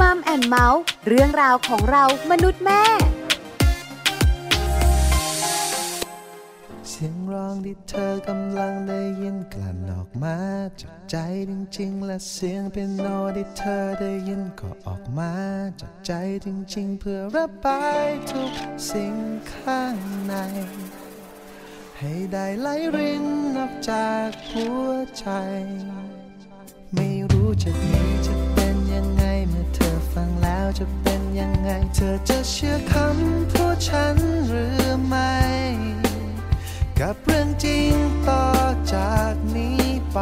มัมแอนเมาส์เรื่องราวของเรามนุษย์แม่ เสียงร้องที่เธอกำลังได้ยินกลั่นออกมาจากใจจริงๆ และเสียงเป็นโนที่เธอได้ยินก็ออกมาจากใจจริงๆ เพื่อระบายทุกสิ่งข้างใน ให้ได้ไหลรินออกจากหัวใจ ไม่รู้จะดีจะ แล้วจะเป็นยังไง เธอจะเชื่อคำพูดฉันหรือไม่ กับเรื่องจริงต่อจากนี้ไป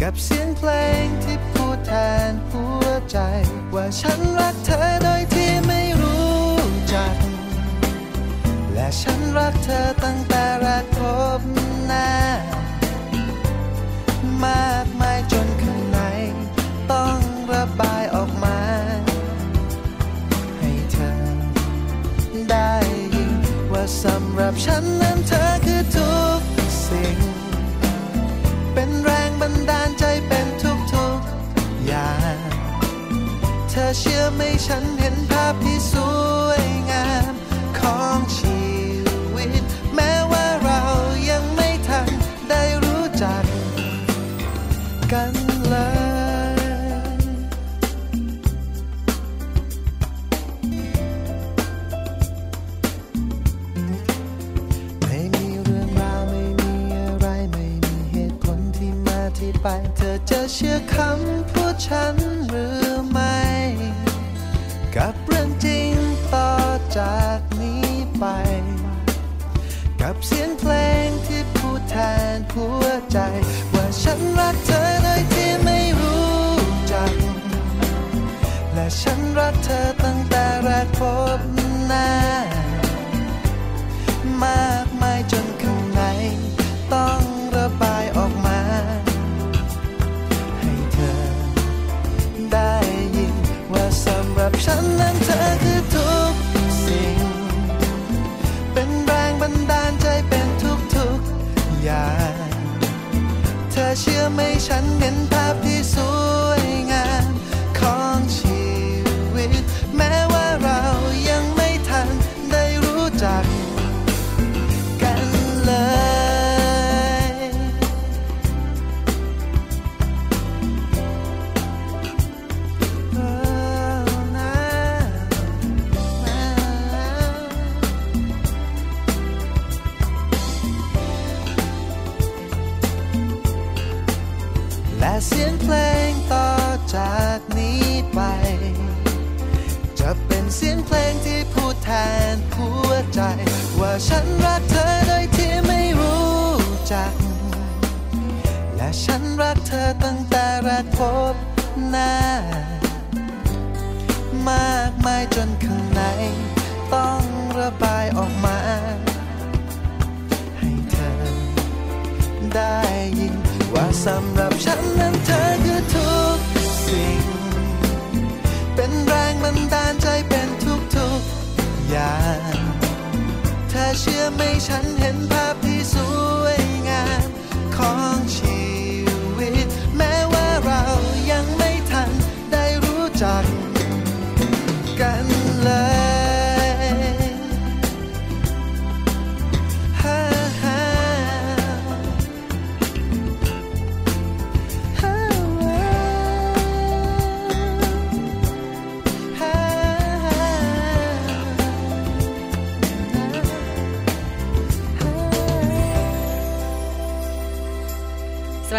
กับเสียงเพลงที่พูดแทนหัวใจ ว่าฉันรักเธอโดยที่ไม่รู้จัก และฉันรักเธอตั้งแต่แรกพบหน้ามากมายจนข้างใน หรับฉันนั้นเธอคือทุกสิ่ง เป็นแรงบันดาลใจเป็นทุกๆอย่าง เธอเชื่อไหมฉันเห็นภาพที่สวยงามของชีวิต แม้ว่าเรายังไม่ทันได้รู้จักกัน ไป เธอจะเชื่อคำพูดฉันหรือไม่ กับเรื่องจริงต่อจากนี้ไป กับเสียงเพลงที่พูดแทนหัวใจ ว่าฉันรักเธอโดยที่ไม่รู้จัก และฉันรักเธอตั้งแต่แรกพบ อเชื่อไหมฉันเห็น หน้า มากมายจนข้างใน ต้องระบายออกมา ให้เธอ ได้ยิน ว่าสำหรับฉันนั้นเธอคือทุกสิ่ง เป็นแรงบันดาลใจเป็นทุกๆอย่างเธอเชื่อไหมฉันเห็นภาพที่สวยงามของ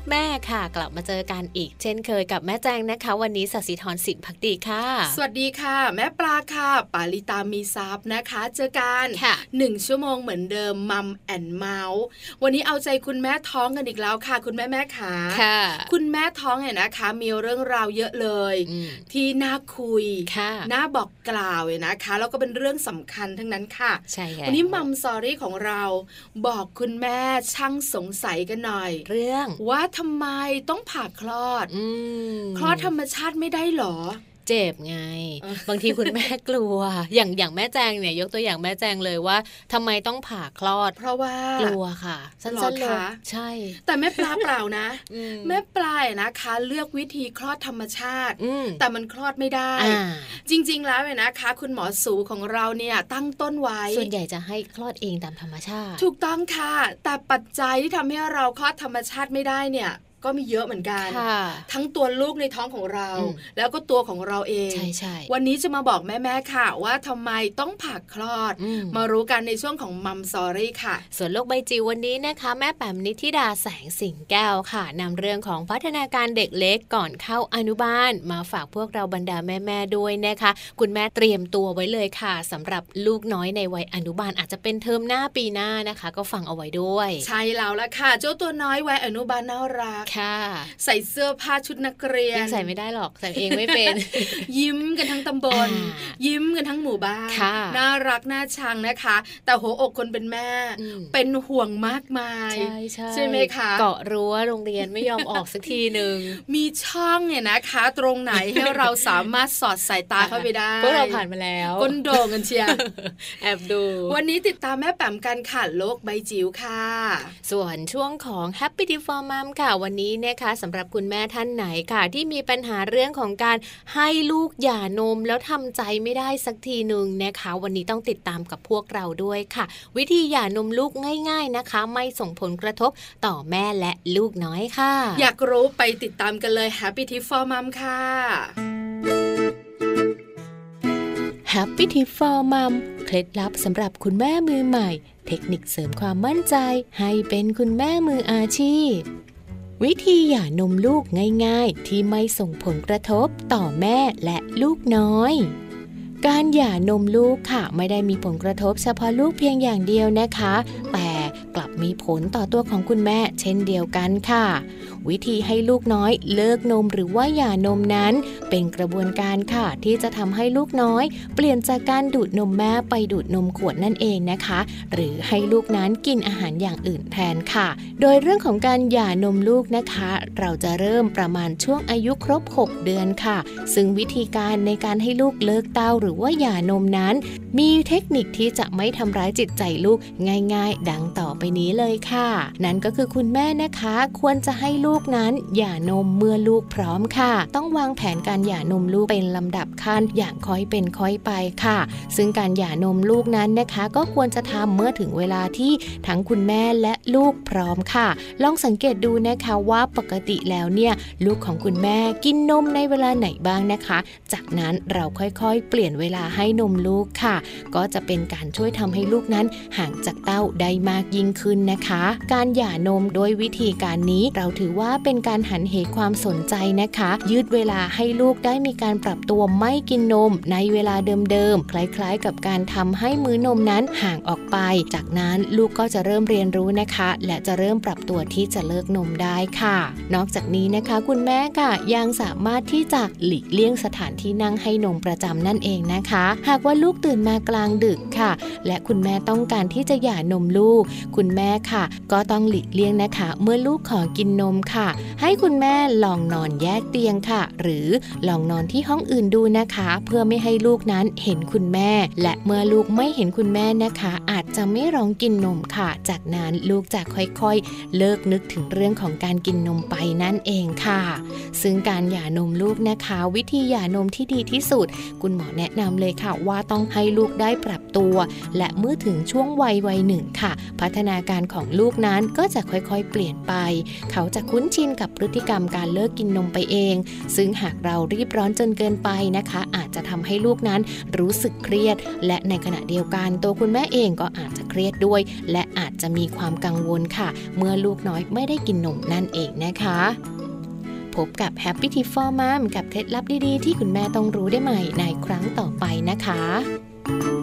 ์ แม่ค่ะ กลับมาเจอกันอีก เช่นเคยกับแม่แจงนะคะ วันนี้สัสิธรสินพักดีค่ะ สวัสดีค่ะ แม่ปลาค่ะ ปาลิตามีซับนะคะ เจอกันค่ะหนึ่งชั่วโมงเหมือนเดิม Mom and Mouth วันนี้เอาใจคุณแม่ท้องกันอีกแล้วค่ะ คุณแม่แม่ขาค่ะ คุณแม่ท้องเนี่ยนะคะ มีเรื่องราวเยอะเลยอืมที่น่าคุยค่ะน่าบอกกล่าวเนี่ยนะคะแล้วก็เป็นเรื่องสำคัญทั้งนั้นค่ะใช่ค่ะวันนี้ Mom Story ของเราบอกคุณแม่ช่างสงสัยกันหน่อย เรื่องว่าทำไมต้องผ่าคลอดอืมคลอดธรรมชาติไม่ได้หรอจ เจ็บไงเออบางทีคุณแม่กลัว อย่างอย่างแม่แจงเนี่ย ยกตัวอย่างแม่แจงเลยว่าทำไมต้องผ่าคลอด เพราะว่ากลัวค่ะ สั้หรอนๆเลยคะใช่ แต่แม่ปลาเปล่านะอืแม่ปลายนะคะ เลือกวิธีคลอดธรรมชาติอืมแต่มันคลอดไม่ได้อ่าจริง ๆ แล้วเนี่ยนะคะ คุณหมอสูของเราเนี่ยตั้งต้นไว้ ส่วนใหญ่จะให้คลอดเองตามธรรมชาติ ถูกต้องค่ะ แต่ปัจจัยที่ทำให้เราคลอดธรรมชาติไม่ได้เนี่ย ก็มีเยอะเหมือนกันค่ะทั้งตัวลูกในท้องของเราอืมแล้วก็ตัวของเราเองใช่ใช่วันนี้จะมาบอกแม่ๆค่ะ ว่าทำไมต้องผ่าคลอดอืมมารู้กันในช่วงของมัมสอรี่ค่ะ ส่วนโลกใบจิ๋ววันนี้นะคะ แม่แปมนิธิดาแสงสิงแก้วค่ะนำเรื่องของพัฒนาการเด็กเล็กก่อนเข้าอนุบาล มาฝากพวกเราบรรดาแม่ๆด้วยนะคะ คุณแม่เตรียมตัวไว้เลยค่ะสำหรับลูกน้อยในวัยอนุบาลอาจจะเป็นเทอมหน้าปีหน้านะคะ ก็ฟังเอาไว้ด้วย ใช่แล้วละค่ะ เจ้าตัวน้อยวัยอนุบาลน่ารักค่ะ ใส่เสื้อผ้าชุดนักเรียนยังใส่ไม่ได้หรอกใส่เองไม่เป็น ยิ้มกันทั้งตำบลอ่ายิ้มกันทั้งหมู่บ้านค่ะน่ารักน่าชังนะคะ แต่หัวอกคนเป็นแม่อืมเป็นห่วงมากมายใช่ใช่ใช่ไหมคะเกาะรั้วโรงเรียนไม่ยอมออกสักทีหนึ่งมีช่องเนี่ยนะคะ ตรงไหนให้เราสามารถสอดสายตาเข้าไปได้พวกเราผ่านมาแล้วก้นโด่งกันเชียร์แอบดู วันนี้ติดตามแม่แปมกันค่ะโลกใบจิ๋วค่ะ ส่วนช่วงของ Happy t i p for Mom ค่ะวันนี้นะคะสำหรับคุณแม่ท่านไหนค่ะ ที่มีปัญหาเรื่องของการให้ลูกหย่านมแล้วทำใจไม่ได้สักทีหนึ่งนะคะ วันนี้ต้องติดตามกับพวกเราด้วยค่ะ วิธีหย่านมลูกง่าย ๆนะคะ ไม่ส่งผลกระทบต่อแม่และลูกน้อยค่ะ อยากรู้ไปติดตามกันเลย Happy Tip for Mom ค่ะ Happy Tip for Mom เคล็ดลับสำหรับคุณแม่มือใหม่ เทคนิคเสริมความมั่นใจให้เป็นคุณแม่มืออาชีพ วิธีหย่านมลูกง่ายๆ ที่ไม่ส่งผลกระทบต่อแม่และลูกน้อย การหย่านมลูกค่ะ ไม่ได้มีผลกระทบเฉพาะลูกเพียงอย่างเดียวนะคะ แต่ กลับมีผลต่อตัวของคุณแม่เช่นเดียวกันค่ะ วิธีให้ลูกน้อยเลิกนมหรือว่าหย่านมนั้น เป็นกระบวนการค่ะ ที่จะทำให้ลูกน้อย เปลี่ยนจากการดูดนมแม่ไปดูดนมขวดนั่นเองนะคะ หรือให้ลูกนั้นกินอาหารอย่างอื่นแทนค่ะ โดยเรื่องของการหย่านมลูกนะคะ เราจะเริ่มประมาณช่วงอายุครบ 6 เดือนค่ะ ซึ่งวิธีการในการให้ลูกเลิกเต้าหรือว่าหย่านมนั้น มีเทคนิคที่จะไม่ทำร้ายจิตใจลูกง่าย ๆ ดังต่อไปนี้เลยค่ะ นั่นก็คือคุณแม่นะคะ ควรจะให้ลูกนั้นหย่านมเมื่อลูกพร้อมค่ะ ต้องวางแผนการหย่านมลูกเป็นลำดับขั้นอย่างค่อยเป็นค่อยไปค่ะ ซึ่งการหย่านมลูกนั้นนะคะ ก็ควรจะทำเมื่อถึงเวลาที่ทั้งคุณแม่และลูกพร้อมค่ะ ลองสังเกตดูนะคะว่าปกติแล้วเนี่ยลูกของคุณแม่กินนมในเวลาไหนบ้างนะคะ จากนั้นเราค่อยๆ เปลี่ยนเวลาให้นมลูกค่ะก็จะเป็นการช่วยทำให้ลูกนั้นห่างจากเต้าได้มากยิ่งขึ้นนะคะ การหย่านมโดยวิธีการนี้เราถือว่าเป็นการหันเหความสนใจนะคะ ยืดเวลาให้ลูกได้มีการปรับตัวไม่กินนมในเวลาเดิมๆ คล้ายๆ กับการทำให้มื้อนมนั้นห่างออกไป จากนั้นลูกก็จะเริ่มเรียนรู้นะคะ และจะเริ่มปรับตัวที่จะเลิกนมได้ค่ะ นอกจากนี้นะคะ คุณแม่ค่ะยังสามารถที่จะหลีกเลี่ยงสถานที่นั่งให้นมประจำนั่นเองนะคะ หากว่าลูกตื่นมากลางดึกค่ะ และคุณแม่ต้องการที่จะหย่านมลูก คุณแม่ค่ะ ก็ต้องหลีกเลี่ยงนะคะ เมื่อลูกขอกินนมค่ะ ให้คุณแม่ลองนอนแยกเตียงค่ะ หรือลองนอนที่ห้องอื่นดูนะคะ เพื่อไม่ให้ลูกนั้นเห็นคุณแม่ และเมื่อลูกไม่เห็นคุณแม่นะคะ อาจจะไม่ร้องกินนมค่ะ จากนั้นลูกจะค่อยๆ เลิกนึกถึงเรื่องของการกินนมไปนั่นเองค่ะ ซึ่งการหย่านมลูกนะคะ วิธีหย่านมที่ดีที่สุด คุณหมอแนะนำเลยค่ะว่าต้องให้ลูกลูกได้ปรับตัว และเมื่อถึงช่วงวัยวัยหนึ่งค่ะ พัฒนาการของลูกนั้นก็จะค่อยๆ เปลี่ยนไป เขาจะคุ้นชินกับพฤติกรรมการเลิกกินนมไปเอง ซึ่งหากเรารีบร้อนจนเกินไปนะคะ อาจจะทำให้ลูกนั้นรู้สึกเครียด และในขณะเดียวกันตัวคุณแม่เองก็อาจจะเครียดด้วย และอาจจะมีความกังวลค่ะ เมื่อลูกน้อยไม่ได้กินนมนั่นเองนะคะพบกับ Happy Tip for Mom กับเคล็ดลับดี ๆ ที่คุณแม่ต้องรู้ได้ใหม่ในครั้งต่อไปนะคะ เ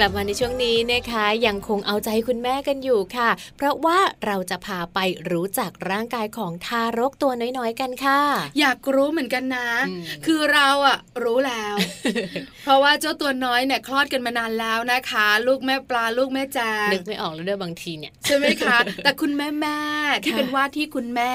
กลับมาในช่วงนี้นะคะยังคงเอาใจคุณแม่กันอยู่ค่ะ เพราะว่า เราจะพาไปรู้จักร่างกายของทารกตัวน้อยๆกันค่ะ อยากรู้เหมือนกันนะอืมคือเราอะรู้แล้ว เพราะว่าเจ้าตัวน้อยเนี่ยคลอดกันมานานแล้วนะคะ ลูกแม่ปลาลูกแม่แจงนึกไม่ออกแล้วด้วยบางทีเนี่ยใช่ไหมคะ แต่คุณแม่แม่ที่ค่ะเป็นว่าที่คุณแม่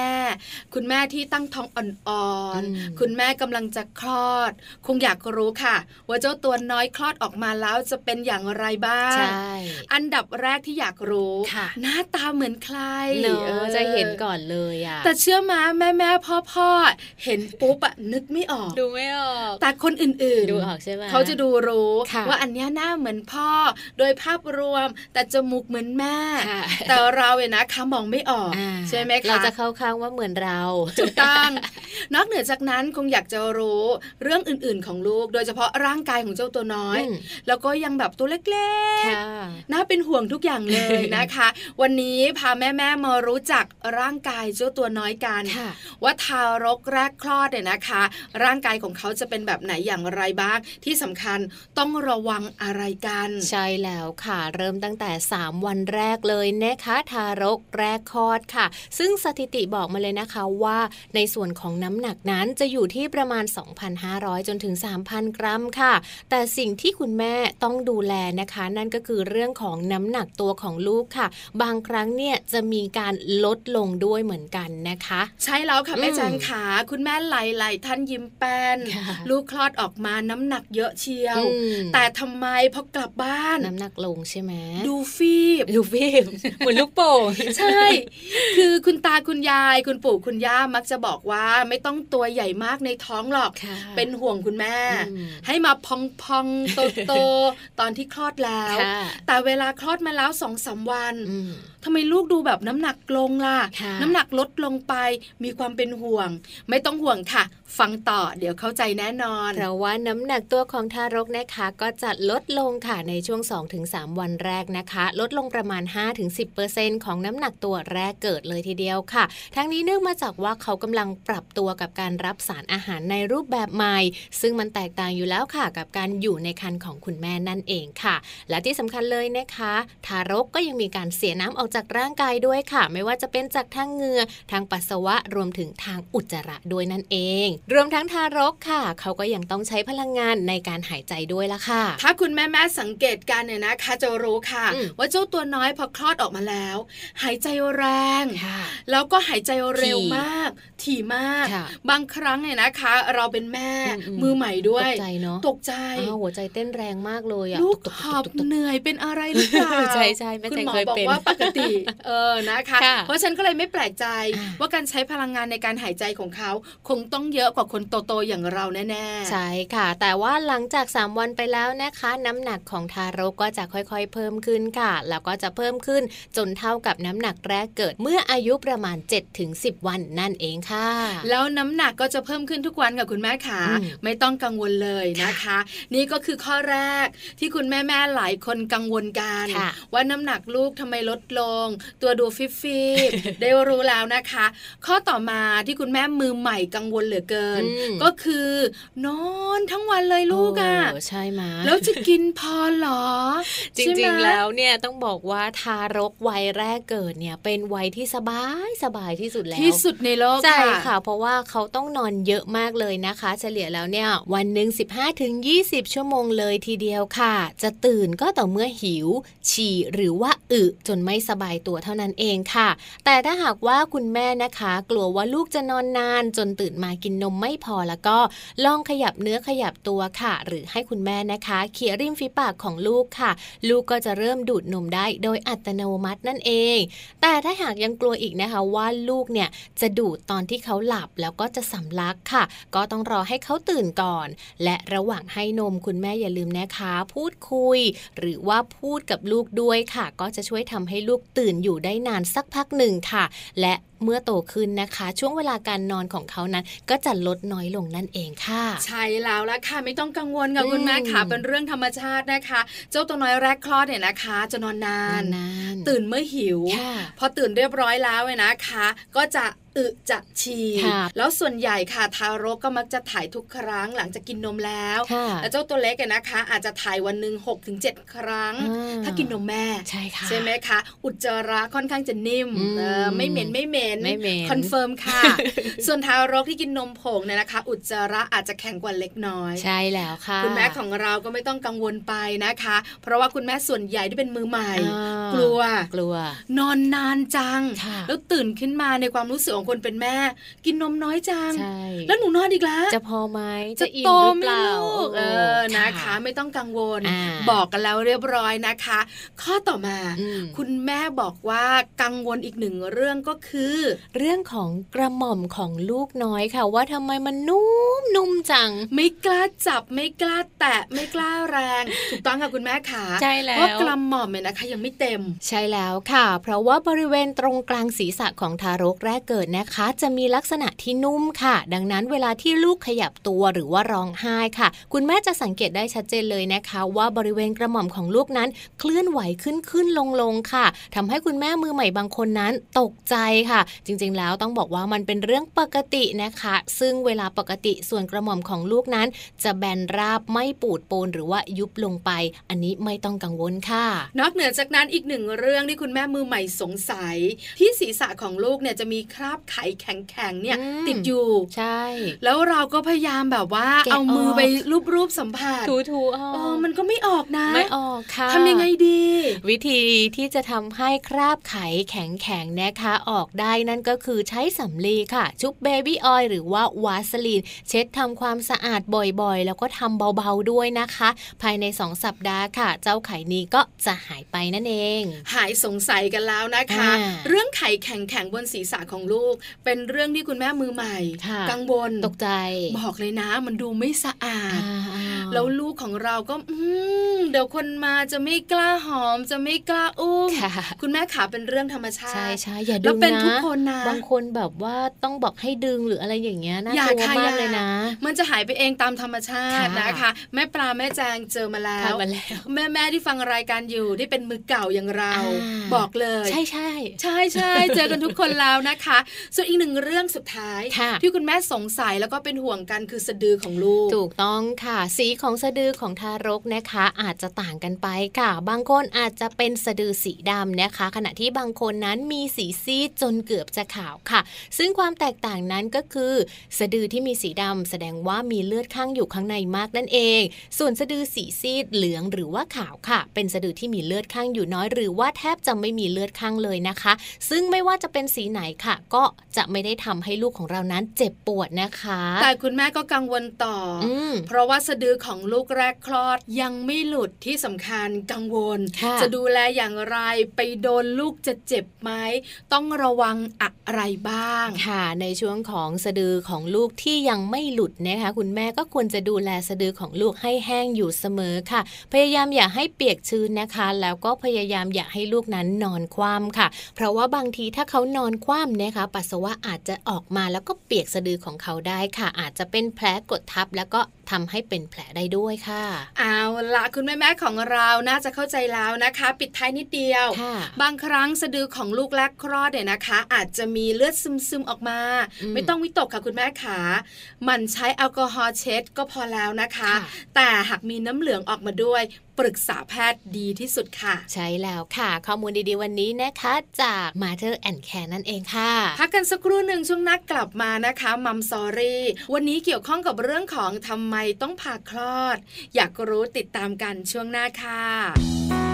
คุณแม่ที่ตั้งท้องอ่อนอืมๆคุณแม่กำลังจะคลอด คงอยากรู้ค่ะ ว่าเจ้าตัวน้อยคลอดออกมาแล้วจะเป็นอย่างไรบ้างใช่อันดับแรกที่อยากรู้ค่ะหน้าตาเหมือนใครเนอะออจะเห็นก่อนเลยอะแต่เชื่อมาแม่แม่พ่อพ่อเห็นปุ๊บอะนึกไม่ออก ดูไม่ออก แต่คนอื่นๆดูออกใช่ไหมเขาจะดูรู้ค่ะว่าอันเนี้ยหน้าเหมือนพ่อ โดยภาพรวม แต่จมูกเหมือนแม่ค่ะแต่เราเนี่ยนะคะมองไม่ออกอ่าใช่ไหมคะเราจะเข้าข้างว่าเหมือนเราถูกต้องนอกเหนือจากนั้นคงอยากจะรู้เรื่องอื่นๆของลูก โดยเฉพาะร่างกายของเจ้าตัวน้อยอืมแล้วก็ยังแบบตัวเล็กค่ะๆน่าเป็นห่วงทุกอย่างเลยนะคะ วันนี้พาแม่ๆมารู้จักร่างกายเจ้าตัวน้อยกันค่ะว่าทารกแรกคลอดเนี่ยนะคะ ร่างกายของเขาจะเป็นแบบไหนอย่างไรบ้าง ที่สำคัญต้องระวังอะไรกัน ใช่แล้วค่ะ เริ่มตั้งแต่ 3 วันแรกเลยนะคะทารกแรกคลอดค่ะ ซึ่งสถิติบอกมาเลยนะคะว่าในส่วนของน้ำหนักนั้นจะอยู่ที่ประมาณ 2,500 จนถึง 3,000 กรัมค่ะ แต่สิ่งที่คุณแม่ต้องดูแลนะคะ นั่นก็คือเรื่องของน้ำหนักตัวของลูกค่ะ บางครั้งเนี่ยจะมีการลดลงด้วยเหมือนกันนะคะ ใช่แล้วค่ะแม่อืมแจงขาคุณแม่หลายๆท่านยิ้มแป้นค่ะลูกคลอดออกมาน้ำหนักเยอะเชียวอืมแต่ทำไมพอกลับบ้านน้ำหนักลงใช่ไหมดูฟีบดูฟิล์มเหมือนลูกโป่งใช่ คือคุณตาคุณยาย คุณปู่คุณย่ามักจะบอกว่าไม่ต้องตัวใหญ่มากในท้องหรอกค่ะเป็นห่วงคุณแม่อืมให้มาพองพองโตโตๆตอนที่คลอดแล้วค่ะแต่เวลาคลอดมาแล้วสองสามวันอืม ทำไมลูกดูแบบน้ำหนักลงล่ะค่ะน้ำหนักลดลงไปมีความเป็นห่วง ไม่ต้องห่วงค่ะ ฟังต่อเดี๋ยวเข้าใจแน่นอน เพราะว่าน้ำหนักตัวของทารกนะคะก็จะลดลงค่ะในช่วง 2-3 วันแรกนะคะ ลดลงประมาณ 5-10%ของน้ำหนักตัวแรกเกิดเลยทีเดียวค่ะ ทั้งนี้เนื่องมาจากว่าเขากำลังปรับตัวกับการรับสารอาหารในรูปแบบใหม่ ซึ่งมันแตกต่างอยู่แล้วค่ะ กับการอยู่ในครรภ์ของคุณแม่นั่นเองค่ะ และที่สำคัญเลยนะคะ ทารกก็ยังมีการเสียน้ำออกจากร่างกายด้วยค่ะ ไม่ว่าจะเป็นจากทางเหงื่อทางปัสสาวะรวมถึงทางอุจจาระด้วยนั่นเอง รวมทั้งทารกค่ะ เขาก็ยังต้องใช้พลังงานในการหายใจด้วยละค่ะ ถ้าคุณแม่แม่ๆสังเกตการเนี่ยนะคะจะรู้ค่ะอืมว่าเจ้าตัวน้อยพอคลอดออกมาแล้ว หายใจแรงค่ะแล้วก็หายใจเร็วถี่มาก ถี่มากค่ะบางครั้งเนี่ยนะคะ เราเป็นแม่อืมๆมือใหม่ด้วตยกใจเนาะตกใจอ้าวหัวใจเต้นแรงมากเลยอะลูกตุบหอบตุบตุบตุบเหนื่อยเป็นอะไรหรือเปล่าใช่ใช่แม่คุณแจงหมอเคยบอกเป็นว่าปกติเออนะคะค่ะเพราะฉะนันก็เลยไม่แปลกใจอ่าว่าการใช้พลังงานในการหายใจของเขา คงต้องเยอะกว่าคนโตๆอย่างเราแน่ๆ ใช่ค่ะ แต่ว่าหลังจาก 3 วันไปแล้วนะคะ น้ำหนักของทารกก็จะค่อยๆ เพิ่มขึ้นค่ะ แล้วก็จะเพิ่มขึ้นจนเท่ากับน้ำหนักแรกเกิดเมื่ออายุประมาณ 7-10 วันนั่นเองค่ะ แล้วน้ำหนักก็จะเพิ่มขึ้นทุกวันกับคุณแม่ขาอืมไม่ต้องกังวลเลยนะคะ นี่ก็คือข้อแรกที่คุณแม่แม่ๆหลายคนกังวลกันค่ะว่าน้ำหนักลูกทำไมลดลงตัวดูฟิบฟิบได้รู้แล้วนะคะ ข้อต่อมาที่คุณแม่มือใหม่กังวลเหลือเกินอืมก็คือนอนทั้งวันเลยลูกอะโใช่ไหมแล้วจะกินพอเหรอจใช่ไหมริงๆแล้วเนี่ยต้องบอกว่าทารกวัยแรกเกิดเนี่ยเป็นวัยที่สบายสบายที่สุดแล้ว ที่สุดในโลกใช่ค่ะค่ะเพราะว่าเขาต้องนอนเยอะมากเลยนะคะ เฉลี่ยแล้วเนี่ยวันหนึ่ง15ถึง20 ชั่วโมงเลยทีเดียวค่ะ จะตื่นก็ต่อเมื่อหิว ฉี่หรือว่าอึจนไม่สบายตัวเท่านั้นเองค่ะ แต่ถ้าหากว่าคุณแม่นะคะ กลัวว่าลูกจะนอนนาน จนตื่นมากินนมไม่พอแล้วก็ลองขยับเนื้อขยับตัวค่ะ หรือให้คุณแม่นะคะเขี่ยริมฝีปากของลูกค่ะ ลูกก็จะเริ่มดูดนมได้โดยอัตโนมัตินั่นเอง แต่ถ้าหากยังกลัวอีกนะคะว่าลูกเนี่ยจะดูดตอนที่เขาหลับแล้วก็จะสำลักค่ะ ก็ต้องรอให้เขาตื่นก่อน และระหว่างให้นมคุณแม่อย่าลืมนะคะ พูดคุย หรือว่าพูดกับลูกด้วยค่ะ ก็จะช่วยทำให้ลูกตื่นอยู่ได้นานสักพักหนึ่งค่ะ และเมื่อโตขึ้นนะคะ ช่วงเวลาการนอนของเขานั้นก็จะลดน้อยลงนั่นเองค่ะ ใช่แล้วละค่ะไม่ต้องกังวลค่ะอืมคุณแม่ค่ะเป็นเรื่องธรรมชาตินะคะ เจ้าตัวน้อยแรกคลอดเนี่ยนะคะ จะนอนนานนานๆตื่นเมื่อหิวค่ะพอตื่นเรียบร้อยแล้วเนี่ยนะคะ ก็จะ อึจะฉี่ค่ะแล้วส่วนใหญ่ค่ะทารกก็มักจะถ่ายทุกครั้งหลังจากกินนมแล้วค่ะแล้วเจ้าตัวเล็กเนี่ยนะคะ อาจจะถ่ายวันหนึ่งหกถึงเจ็ดครั้งอ่าถ้ากินนมแม่ใช่ค่ะใช่ไหมคะอุจจาระค่อนข้างจะนิ่มอืมเออไม่เหม็นไม่เหม็นไม่เหม็น confirm ค่ะ ส่วนทารกที่กินนมผงเนี่ยนะคะ อุจจาระอาจจะแข็งกว่าเล็กน้อย ใช่แล้วค่ะ คุณแม่ของเราก็ไม่ต้องกังวลไปนะคะ เพราะว่าคุณแม่ส่วนใหญ่ที่เป็นมือใหม่อ่ากลัวกลัว นอนนานจังค่ะแล้วตื่นขึ้นมาในความรู้สึกของคนเป็นแม่ กินนมน้อยจังใช่แล้วหนูนอนอีกแล้วจะพอไหมจะอิ่มโตหรือไหมเปล่าลูกเออโนะคะไม่ต้องกังวลอ่าบอกกันแล้วเรียบร้อยนะคะ ข้อต่อมาอืมคุณแม่บอกว่ากังวลอีกหนึ่งเรื่องก็คือ เรื่องของกระหม่อมของลูกน้อยค่ะ ว่าทำไมมันนุ่มนุ่มจัง ไม่กล้าจับไม่กล้าแตะไม่กล้าแรง ถูกต้องค่ะคุณแม่ขาใช่แล้วเพราะกระหม่อมเนี่ยนะคะยังไม่เต็ม ใช่แล้วค่ะ เพราะว่าบริเวณตรงกลางศีรษะของทารกแรกเกิดนะคะ จะมีลักษณะที่นุ่มค่ะ ดังนั้นเวลาที่ลูกขยับตัวหรือว่าร้องไห้ค่ะ คุณแม่จะสังเกตได้ชัดเจนเลยนะคะ ว่าบริเวณกระหม่อมของลูกนั้น เคลื่อนไหวขึ้นขึ้นลงลงค่ะทำให้คุณแม่มือใหม่บางคนนั้นตกใจค่ะ จริงๆแล้วต้องบอกว่ามันเป็นเรื่องปกตินะคะ ซึ่งเวลาปกติส่วนกระหม่อมของลูกนั้น จะแบนราบไม่ปูดโปนหรือว่ายุบลงไป อันนี้ไม่ต้องกังวลค่ะ นอกเหนือจากนั้นอีกหนึ่งเรื่องที่คุณแม่มือใหม่สงสัย ที่ศีรษะของลูกเนี่ยจะมีคราบไขแข็งๆเนี่ยอืมติดอยู่ ใช่ แล้วเราก็พยายามแบบว่าแกะเอามือออกไปรูปๆสัมผัสถูถูๆเออมันก็ไม่ออกนะ ไม่ออกค่ะทำยังไงดี วิธีที่จะทำให้คราบไขแข็งๆนะคะ ออกได้นั่นก็คือใช้สำลีค่ะ ชุบเบบี้ออยล์หรือว่าวาสลีน เช็ดทำความสะอาดบ่อยๆ แล้วก็ทำเบาๆด้วยนะคะ ภายใน 2 สัปดาห์ค่ะ เจ้าไขนี้ก็จะหายไปนั่นเอง หายสงสัยกันแล้วนะคะอ่าเรื่องไข่แข็งๆบนศีรษะของลูกเป็นเรื่องที่คุณแม่มือใหม่ค่ะกังวลตกใจ บอกเลยนะมันดูไม่สะอาดอ้าวแล้วลูกของเราก็อืมเดี๋ยวคนมาจะไม่กล้าหอมจะไม่กล้าอุ้มค่ะคุณแม่ขาเป็นเรื่องธรรมชาใช่ติใช่อย่าแล้ดึวงเป็นนะทุกคนนะบางคนแบบว่าต้องบอกให้ดึงหรืออะไรอย่างเงี้ยน่าอย่ากลัวค่ะมาอกย่าเลยนะ มันจะหายไปเองตามธรรมชาติค่ะนะคะแม่ปลาแม่แจงเจอมาแล้ทาวมาแล้วแม่แม่ๆที่ฟังรายการอยู่ที่เป็นมือเก่าอย่างเราอ่าบอกเลย ใช่ใช่ใช่ใช่เจอกันทุกคนแล้วนะคะส่วนอีกหนึ่งเรื่องสุดท้ายค่ะที่คุณแม่สงสัยแล้วก็เป็นห่วงกันคือสะดือของลูก ถูกต้องค่ะ สีของสะดือของทารกนะคะ อาจจะต่างกันไปค่ะ บางคนอาจจะเป็นสะดือสีดำนะคะ ขณะที่บางคนนั้นมีสีซีดจนเกือบจะขาวค่ะ ซึ่งความแตกต่างนั้นก็คือ สะดือที่มีสีดำแสดงว่ามีเลือดข้างอยู่ข้างในมากนั่นเอง ส่วนสะดือสีซีดเหลืองหรือว่าขาวค่ะ เป็นสะดือที่มีเลือดข้างอยู่น้อยหรือว่าแทบจะไม่มีเลือดข้างเลยนะคะ ซึ่งไม่ว่าจะเป็นสีไหนค่ะ ก็จะไม่ได้ทำให้ลูกของเรานั้นเจ็บปวดนะคะ แต่คุณแม่ก็กังวลต่อออืมเพราะว่าสะดือของลูกแรกคลอดยังไม่หลุดที่สำคัญกังวลค่ะจะดูแลอย่างไรไปโดนลูกจะเจ็บไหมต้องระวังอะไรบ้างค่ะ ในช่วงของสะดือของลูกที่ยังไม่หลุดนะคะ คุณแม่ก็ควรจะดูแลสะดือของลูกให้แห้งอยู่เสมอค่ะ พยายามอย่าให้เปียกชื้นนะคะ แล้วก็พยายามอย่าให้ลูกนั้นนอนคว่ำค่ะ เพราะว่าบางทีถ้าเขานอนคว่ำนะคะปัสสาวะอาจจะออกมาแล้วก็เปียกสะดือของเขาได้ค่ะ อาจจะเป็นแผลกดทับแล้วก็ทำให้เป็นแผลได้ด้วยค่ะ เอาละคุณแม่ๆของเราน่าจะเข้าใจแล้วนะคะ ปิดท้ายนิดเดียวค่ะบางครั้งสะดือของลูกแรกคลอดเนี่ยนะคะ อาจจะมีเลือดซึมๆออกมาอืมไม่ต้องวิตกค่ะคุณแม่ขามันใช้แอลกอฮอล์เช็ดก็พอแล้วนะคะค่ะแต่หากมีน้ำเหลืองออกมาด้วยปรึกษาแพทย์ดีที่สุดค่ะ ใช่แล้วค่ะ ข้อมูลดีๆวันนี้นะคะ จาก Mother and Care นั่นเองค่ะ พักกันสักครู่หนึ่งช่วงนักกลับมานะคะมัมซอรี่วันนี้เกี่ยวข้องกับเรื่องของทำไมต้องผ่าคลอด อยากรู้ติดตามกันช่วงหน้าค่ะ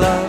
จ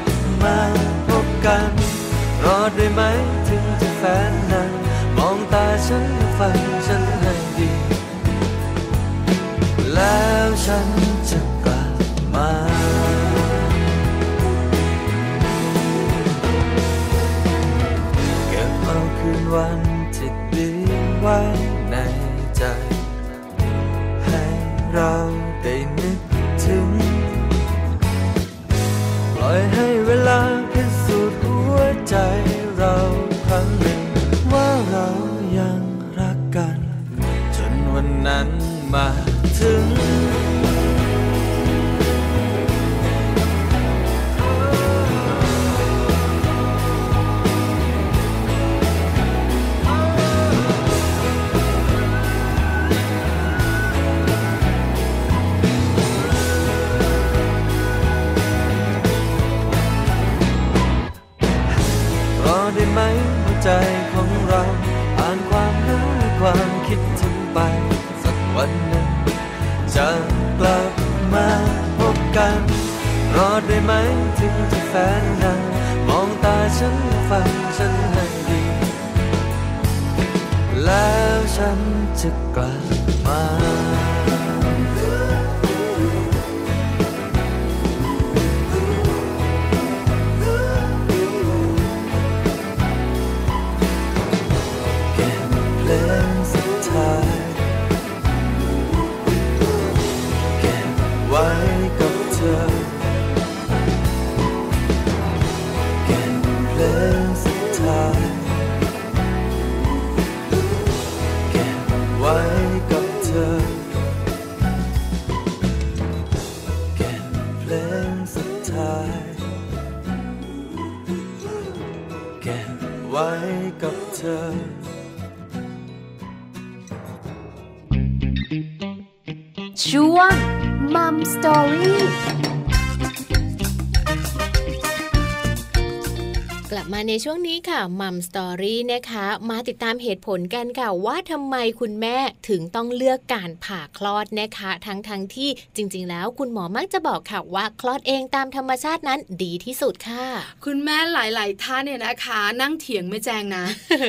มาในช่วงนี้ค่ะมัมสตอรี่นะคะ มาติดตามเหตุผลกันค่ะว่าทำไมคุณแม่ถึงต้องเลือกการผ่าคลอดนะคะ ทั้งทั้งๆที่จริง ๆ แล้วคุณหมอมักจะบอกค่ะว่าคลอดเองตามธรรมชาตินั้นดีที่สุดค่ะ คุณแม่หลาย ๆ ท่านเนี่ยนะคะ นั่งเถียงไม่แจงนะ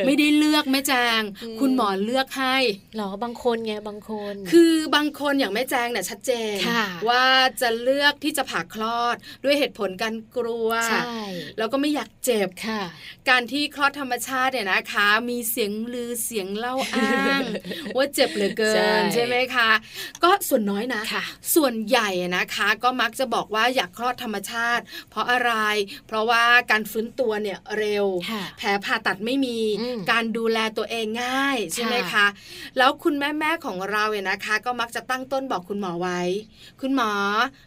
ไม่ได้เลือกไม่แจงอืมคุณหมอเลือกให้หรอบางคนไงบางคน คือบางคนอย่างแม่แจงเนี่ยชัดเจนค่ะว่าจะเลือกที่จะผ่าคลอดด้วยเหตุผลการกลัวใช่แล้วก็ไม่อยากเจ็บค่ะการที่คลอดธรรมชาติเนี่ยนะคะ มีเสียงลือเสียงเล่าอ้างว่าเจ็บเหลือเกิใช่นใช่ไหมคะ ก็ส่วนน้อยนะค่ะส่วนใหญ่นะคะ ก็มักจะบอกว่าอยากคลอดธรรมชาติ เพราะอะไร เพราะว่าการฟื้นตัวเนี่ยเร็วค่ะแผลผ่าตัดไม่มีอืมการดูแลตัวเองง่ายใช่ไหมค่ะคะแล้วคุณแม่แม่ๆของเราเนี่ยนะคะ ก็มักจะตั้งต้นบอกคุณหมอไว้ คุณหมอ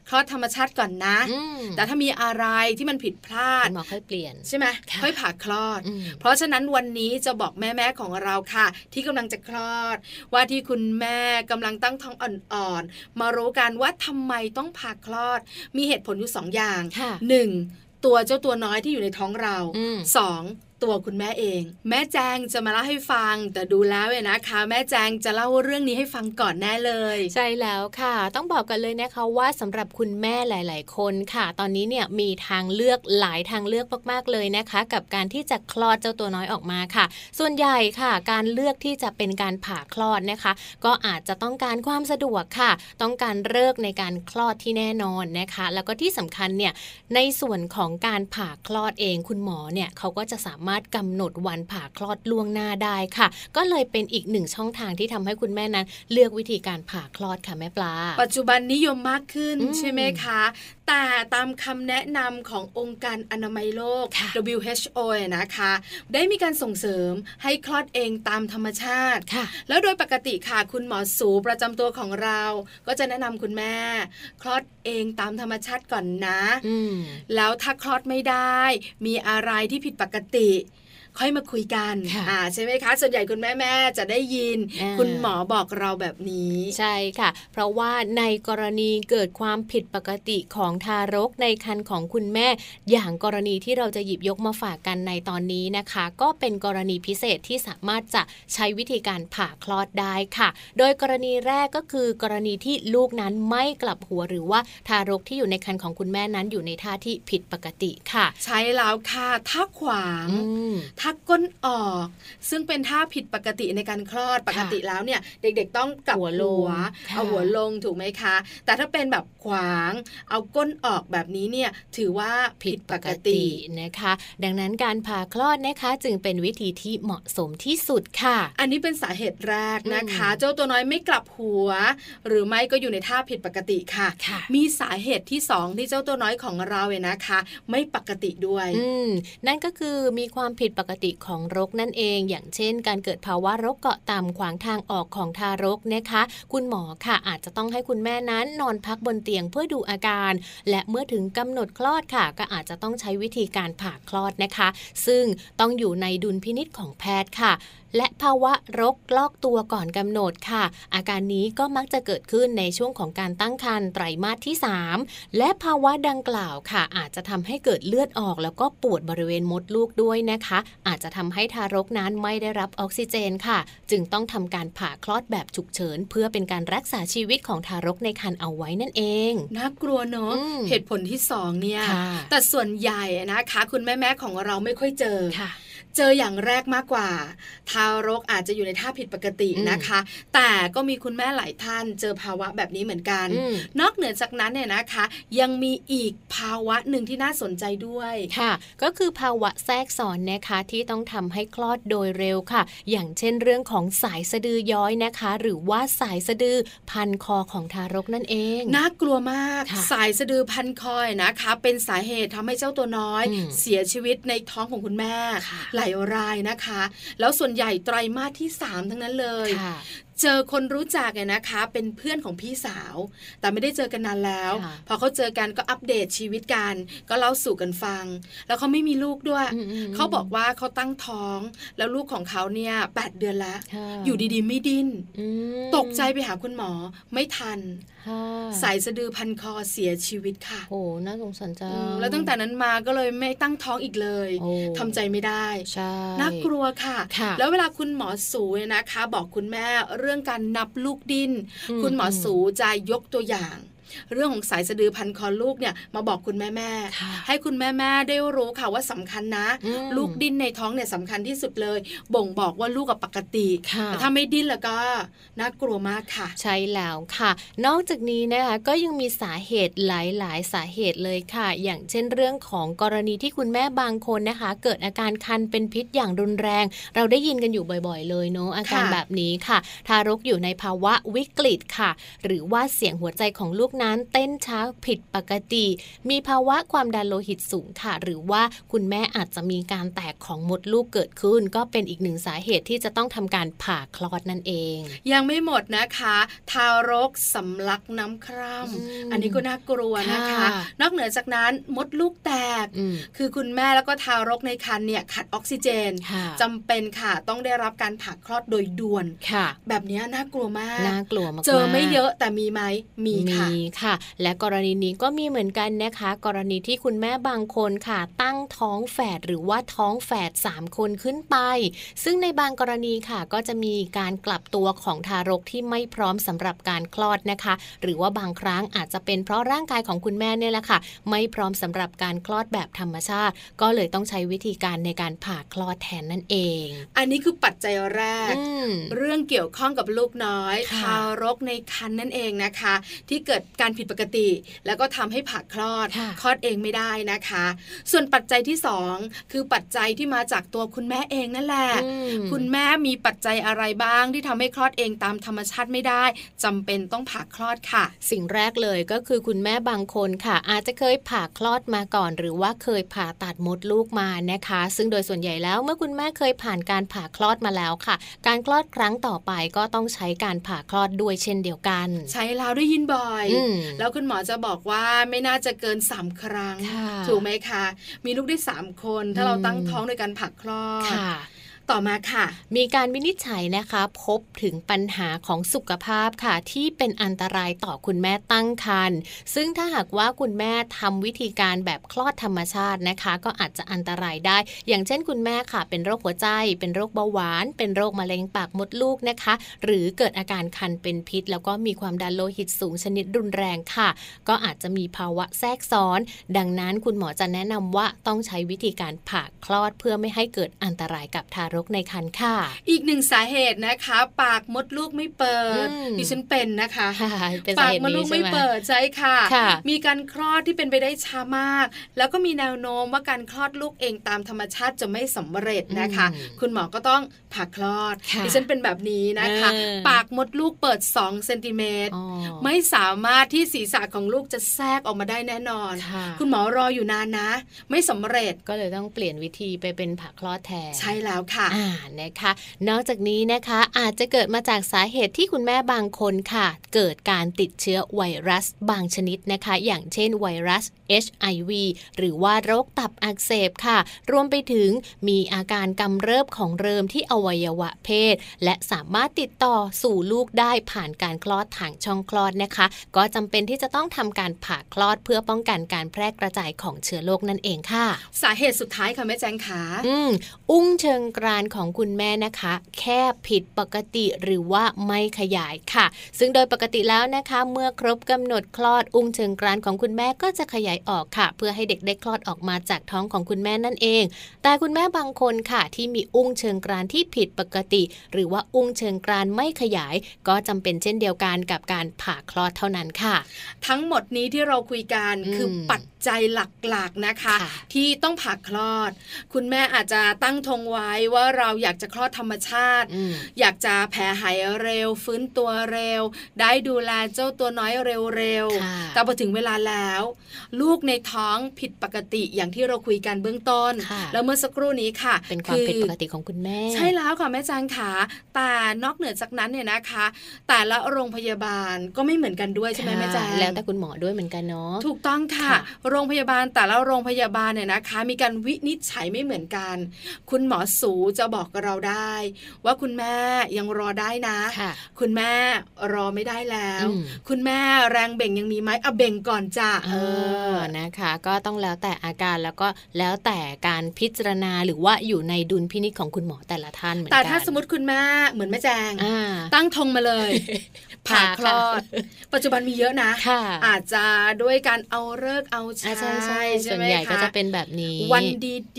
คลอดธรรมชาติก่อนนะอืมแต่ถ้ามีอะไรที่มันผิดพลาดคุณหมอค่อยเปลี่ยนใช่ไหมค่ะค่อยผ่าคลอดอืมเพราะฉะนั้นวันนี้จะบอกแม่ๆของเราค่ะ ที่กำลังจะคลอด ว่าที่คุณแม่กำลังตั้งท้องอ่อนๆมารู้กันว่าทำไมต้องผ่าคลอด มีเหตุผลอยู่สองอย่างค่ะหนึ่งตัวเจ้าตัวน้อยที่อยู่ในท้องเราอืมสอง ตัวคุณแม่เอง แม่แจงจะมาเล่าให้ฟัง แต่ดูแล้วเนี่ยนะคะ แม่แจงจะเล่าเรื่องนี้ให้ฟังก่อนแน่เลย ใช่แล้วค่ะ ต้องบอกกันเลยนะคะว่าสำหรับคุณแม่หลาย ๆ คนค่ะ ตอนนี้เนี่ยมีทางเลือกหลายทางเลือกมากๆเลยนะคะ กับการที่จะคลอดเจ้าตัวน้อยออกมาค่ะ ส่วนใหญ่ค่ะ การเลือกที่จะเป็นการผ่าคลอดนะคะ ก็อาจจะต้องการความสะดวกค่ะ ต้องการเลิกในการคลอดที่แน่นอนนะคะ แล้วก็ที่สำคัญเนี่ยในส่วนของการผ่าคลอดเองคุณหมอเนี่ยเขาก็จะสามารถกำหนดวันผ่าคลอดล่วงหน้าได้ค่ะ ก็เลยเป็นอีกหนึ่งช่องทางที่ทำให้คุณแม่นั้น เลือกวิธีการผ่าคลอดค่ะแม่ปลา ปัจจุบันนิยมมากขึ้นอืมใช่ไหมคะ แต่ตามคำแนะนำขององค์การอนามัยโลกค่ะ WHO นะคะ ได้มีการส่งเสริมให้คลอดเองตามธรรมชาติค่ะ แล้วโดยปกติค่ะคุณหมอสูประจำตัวของเรา ก็จะแนะนำคุณแม่ คลอดเองตามธรรมชาติก่อนนะอืมแล้วถ้าคลอดไม่ได้ มีอะไรที่ผิดปกติ ค่อยมาคุยกันค่ะอ่าใช่ไหมคะ ส่วนใหญ่คุณแม่แม่ๆจะได้ยินอ่าคุณหมอบอกเราแบบนี้ใช่ค่ะ เพราะว่าในกรณีเกิดความผิดปกติของทารกในครรภ์ของคุณแม่ อย่างกรณีที่เราจะหยิบยกมาฝากกันในตอนนี้นะคะ ก็เป็นกรณีพิเศษที่สามารถจะใช้วิธีการผ่าคลอดได้ค่ะ โดยกรณีแรกก็คือกรณีที่ลูกนั้นไม่กลับหัวหรือว่าทารกที่อยู่ในครรภ์ของคุณแม่นั้นอยู่ในท่าที่ผิดปกติค่ะ ใช้แล้วค่ะถ้าขวางอืมถ้าก้นออก ซึ่งเป็นท่าผิดปกติในการคลอดปกติแล้วเนี่ย เด็กๆต้องกลับหัวลงค่ะเอาหัวลงถูกไหมคะ แต่ถ้าเป็นแบบขวางเอาก้นออกแบบนี้เนี่ยถือว่าผิดปกตินะคะ ดังนั้นการผ่าคลอดนะคะ จึงเป็นวิธีที่เหมาะสมที่สุดค่ะ อันนี้เป็นสาเหตุแรกนะคะอืมเจ้าตัวน้อยไม่กลับหัว หรือไม่ก็อยู่ในท่าผิดปกติค่ะค่ะมีสาเหตุที่สองที่เจ้าตัวน้อยของเราเนี่ยนะคะ ไม่ปกติด้วยอืมนั่นก็คือมีความผิดปกกติของรกนั่นเอง อย่างเช่น การเกิดภาวะรกเกาะต่ำขวางทางออกของทารกนะคะ คุณหมอค่ะอาจจะต้องให้คุณแม่นั้นนอนพักบนเตียงเพื่อดูอาการ และเมื่อถึงกำหนดคลอดค่ะ ก็อาจจะต้องใช้วิธีการผ่าคลอดนะคะ ซึ่งต้องอยู่ในดุลพินิษของแพทย์ค่ะ และภาวะรกลอกตัวก่อนกำหนดค่ะ อาการนี้ก็มักจะเกิดขึ้นในช่วงของการตั้งครรภ์ไตรมาสที่ 3 และภาวะดังกล่าวค่ะ อาจจะทำให้เกิดเลือดออก แล้วก็ปวดบริเวณมดลูกด้วยนะคะ อาจจะทำให้ทารกนั้นไม่ได้รับออกซิเจนค่ะ จึงต้องทำการผ่าคลอดแบบฉุกเฉิน เพื่อเป็นการรักษาชีวิตของทารกในครรภ์เอาไว้นั่นเองน่ากลัวเนอะอืมเหตุผลที่สองเนี่ยค่ะแต่ส่วนใหญ่นะคะ คุณแม่ๆของเราไม่ค่อยเจอค่ะ เจออย่างแรกมากกว่า ทารกอาจจะอยู่ในท่าผิดปกติอืมนะคะ แต่ก็มีคุณแม่หลายท่านเจอภาวะแบบนี้เหมือนกันอืมนอกเหนือจากนั้นเนี่ยนะคะ ยังมีอีกภาวะหนึ่งที่น่าสนใจด้วยค่ะ ก็คือภาวะแทรกซ้อนนะคะที่ต้องทำให้คลอดโดยเร็วค่ะ อย่างเช่นเรื่องของสายสะดือย้อยนะคะ หรือว่าสายสะดือพันคอของทารกนั่นเอง น่ากลัวมากค่ะสายสะดือพันคอยนะคะ เป็นสาเหตุทำให้เจ้าตัวน้อยอืมเสียชีวิตในท้องของคุณแม่ค่ะหลายรายนะคะ แล้วส่วนใหญ่ไตรมาสที่ 3 ทั้งนั้นเลยค่ะเจอคนรู้จักเนี่ยนะคะ เป็นเพื่อนของพี่สาว แต่ไม่ได้เจอกันนานแล้วค่ะพอเขาเจอกันก็อัปเดตชีวิตกัน ก็เล่าสู่กันฟัง แล้วเขาไม่มีลูกด้วยอืมๆๆเขาบอกว่าเขาตั้งท้อง แล้วลูกของเขาเนี่ยแปดเดือนแล้วค่ะอยู่ดีๆ ไม่ดิ้นอืมตกใจไปหาคุณหมอไม่ทันค่ะสายสะดือพันคอเสียชีวิตค่ะ โอ้น่าสงสารจัอืงมแล้วตั้งแต่นั้นมาก็เลยไม่ตั้งท้องอีกเลยโอ้ทำใจไม่ได้ใช่น่ากลัวค่ะค่ะแล้วเวลาคุณหมอสูเนี่ยนะคะ บอกคุณแม่เรื่องการนับลูกดิ้นอืมคุณหมอสูจะยกตัวอย่าง เรื่องของสายสะดือพันคอลูกเนี่ยมาบอกคุณแม่แม่ค่ะให้คุณแม่แม่ได้รู้ค่ะว่าสำคัญนะอืมลูกดิ้นในท้องเนี่ยสำคัญที่สุดเลย บ่งบอกว่าลูกกับปกติค่ะแต่ถ้าไม่ดิ้นแล้วก็น่ากลัวมากค่ะ ใช่แล้วค่ะ นอกจากนี้นะคะก็ยังมีสาเหตุหลาย ๆ สาเหตุเลยค่ะ อย่างเช่นเรื่องของกรณีที่คุณแม่บางคนนะคะ เกิดอาการคันเป็นพิษอย่างรุนแรง เราได้ยินกันอยู่บ่อย ๆ เลยเนาะอาการค่ะแบบนี้ค่ะ ทารกอยู่ในภาวะวิกฤตค่ะ หรือว่าเสียงหัวใจของลูกนั้นเต้นช้าผิดปกติ มีภาวะความดันโลหิตสูงค่ะ หรือว่าคุณแม่อาจจะมีการแตกของมดลูกเกิดขึ้น ก็เป็นอีกหนึ่งสาเหตุที่จะต้องทำการผ่าคลอดนั่นเอง ยังไม่หมดนะคะ ทารกสำลักน้ำคร่อืมำอันนี้ก็น่ากลัวนะคะค่ะนอกเหนือจากนั้นมดลูกแตกอืมคือคุณแม่แล้วก็ทารกในครรภ์เนี่ยขาดออกซิเจนค่ะจำเป็นค่ะต้องได้รับการผ่าคลอดโดยด่วนค่ะ แบบนี้น่ากลัวมากน่ากลัวมากๆเจอไม่เยอะแต่มีไหมมีค่ะมีค่ะ และกรณีนี้ก็มีเหมือนกันนะคะ กรณีที่คุณแม่บางคนค่ะ ตั้งท้องแฝดหรือว่าท้องแฝด3คนขึ้นไป ซึ่งในบางกรณีค่ะก็จะมีการกลับตัวของทารกที่ไม่พร้อมสำหรับการคลอดนะคะ หรือว่าบางครั้งอาจจะเป็นเพราะร่างกายของคุณแม่เนี่ยแหละค่ะ ไม่พร้อมสำหรับการคลอดแบบธรรมชาติ ก็เลยต้องใช้วิธีการในการผ่าคลอดแทนนั่นเอง อันนี้คือปัจจัยแรกอืมเรื่องเกี่ยวข้องกับลูกน้อยค่ะทารกในครรภ์นั่นเองนะคะ ที่เกิดการผิดปกติ แล้วก็ทำให้ผ่าคลอดค่ะคลอดเองไม่ได้นะคะ ส่วนปัจจัยที่สองคือปัจจัยที่มาจากตัวคุณแม่เองนั่นแหละอืมคุณแม่มีปัจจัยอะไรบ้างที่ทำให้คลอดเองตามธรรมชาติไม่ได้จำเป็นต้องผ่าคลอดค่ะ สิ่งแรกเลยก็คือคุณแม่บางคนค่ะ อาจจะเคยผ่าคลอดมาก่อน หรือว่าเคยผ่าตัดมดลูกมานะคะ ซึ่งโดยส่วนใหญ่แล้วเมื่อคุณแม่เคยผ่านการผ่าคลอดมาแล้วค่ะ การคลอดครั้งต่อไปก็ต้องใช้การผ่าคลอดด้วยเช่นเดียวกัน ใช้แล้วได้ยินบ่อยอืมแล้วคุณหมอจะบอกว่าไม่น่าจะเกิน 3 ครั้งค่ะถูกไหมคะ มีลูกได้ 3 คน ถ้าเราอืมตั้งท้องโดยการผ่าคลอดค่ะ ต่อมาค่ะ มีการวินิจฉัยนะคะ พบถึงปัญหาของสุขภาพค่ะ ที่เป็นอันตรายต่อคุณแม่ตั้งครรภ์ซึ่งถ้าหากว่าคุณแม่ทำวิธีการแบบคลอดธรรมชาตินะคะ ก็อาจจะอันตรายได้ อย่างเช่นคุณแม่ค่ะ เป็นโรคหัวใจ เป็นโรคเบาหวาน เป็นโรคมะเร็งปากมดลูกนะคะ หรือเกิดอาการคันเป็นพิษ แล้วก็มีความดันโลหิตสูงชนิดรุนแรงค่ะ ก็อาจจะมีภาวะแทรกซ้อน ดังนั้นคุณหมอจะแนะนำว่าต้องใช้วิธีการผ่าคลอดเพื่อไม่ให้เกิดอันตรายกับทารกในครรภ์ค่ะ อีกหนึ่งสาเหตุนะคะ ปากมดลูกไม่เปิดอืมดิฉันเป็นนะคะค่ะเป็นสาปากเหตุมดลูนี้กใช่ไม่ไหมเปิดใช่ค่ะค่ะ มีการคลอดที่เป็นไปได้ช้ามาก แล้วก็มีแนวโน้มว่าการคลอดลูกเองตามธรรมชาติจะไม่สำเร็จนะคะอืมคุณหมอก็ต้องผ่าคลอดค่ะดิฉันเป็นแบบนี้นะคะเออปากมดลูกเปิด2เซนติเมตรอ๋อไม่สามารถที่ศีรษะของลูกจะแทรกออกมาได้แน่นอนค่ะคุณหมอรออยู่นานนะ ไม่สำเร็จก็เลยต้องเปลี่ยนวิธีไปเป็นผ่าคลอดแทนใช่แล้วค่ะอ่านะคะ นอกจากนี้นะคะอาจจะเกิดมาจากสาเหตุที่คุณแม่บางคนค่ะ เกิดการติดเชื้อไวรัสบางชนิดนะคะ อย่างเช่นไวรัส HIV หรือว่าโรคตับอักเสบค่ะ รวมไปถึงมีอาการกำเริบของเริมที่อวัยวะเพศ และสามารถติดต่อสู่ลูกได้ผ่านการคลอดทางช่องคลอดนะคะ ก็จำเป็นที่จะต้องทำการผ่าคลอดเพื่อป้องกันการแพร่กระจายของเชื้อโรคนั่นเองค่ะ สาเหตุสุดท้ายค่ะแม่แจงขาอืม อุ้งเชิงกรานของคุณแม่นะคะ แค่ผิดปกติหรือว่าไม่ขยายค่ะ ซึ่งโดยปกติแล้วนะคะ เมื่อครบกำหนดคลอดอุ้งเชิงกรานของคุณแม่ก็จะขยายออกค่ะ เพื่อให้เด็กได้คลอดออกมาจากท้องของคุณแม่นั่นเอง แต่คุณแม่บางคนค่ะ ที่มีอุ้งเชิงกรานที่ผิดปกติ หรือว่าอุ้งเชิงกรานไม่ขยาย ก็จำเป็นเช่นเดียวกันกับการผ่าคลอดเท่านั้นค่ะ ทั้งหมดนี้ที่เราคุยกันอืมคือปัจจัยหลักๆนะคะค่ะที่ต้องผ่าคลอด คุณแม่อาจจะตั้งธงไว้ว่าว่าเราอยากจะคลอดธรรมชาติอืมอยากจะแผลหายเร็ว ฟื้นตัวเร็ว ได้ดูแลเจ้าตัวน้อยเร็วค่ะๆแต่พอถึงเวลาแล้ว ลูกในท้องผิดปกติอย่างที่เราคุยกันเบื้องต้นค่ะแล้วเมื่อสักครู่นี้ค่ะ เป็นความอผิดปกติของคุณแม่ ใช่แล้วค่ะแม่จางขาแต่นอกเหนือจากนั้นเนี่ยนะคะ แต่ละโรงพยาบาลก็ไม่เหมือนกันด้วยใช่ไหมค่ะแม่จางแล้วแต่คุณหมอด้วยเหมือนกันเนาะถูกต้องค่ะค่ะโรงพยาบาลแต่ละโรงพยาบาลเนี่ยนะคะ มีการวินิจฉัยไม่เหมือนกัน คุณหมอสูจะบอกกับเราได้ ว่าคุณแม่ยังรอได้นะค่ะคุณแม่รอไม่ได้แล้วอืมคุณแม่แรงเบ่งยังมีไหมเอาเบ่งก่อนจ้ะเออนะคะ ก็ต้องแล้วแต่อาการแล้วก็แล้วแต่การพิจารณาหรือว่าอยู่ในดุลพินิจของคุณหมอแต่ละท่านเหมือนกัแต่ถ้าสมมติคุณแม่เหมือนแม่แจงอ่าตั้งธงมาเลยผ่าผ่าคลอด ปัจจุบันมีเยอะนะค่ะอาจจะด้วยการเอาเลิกษ์เอาอ่าใช้ใช่ใช่ส่วนไมใหญ่ก็คจะเป็นแบบนี้ วัน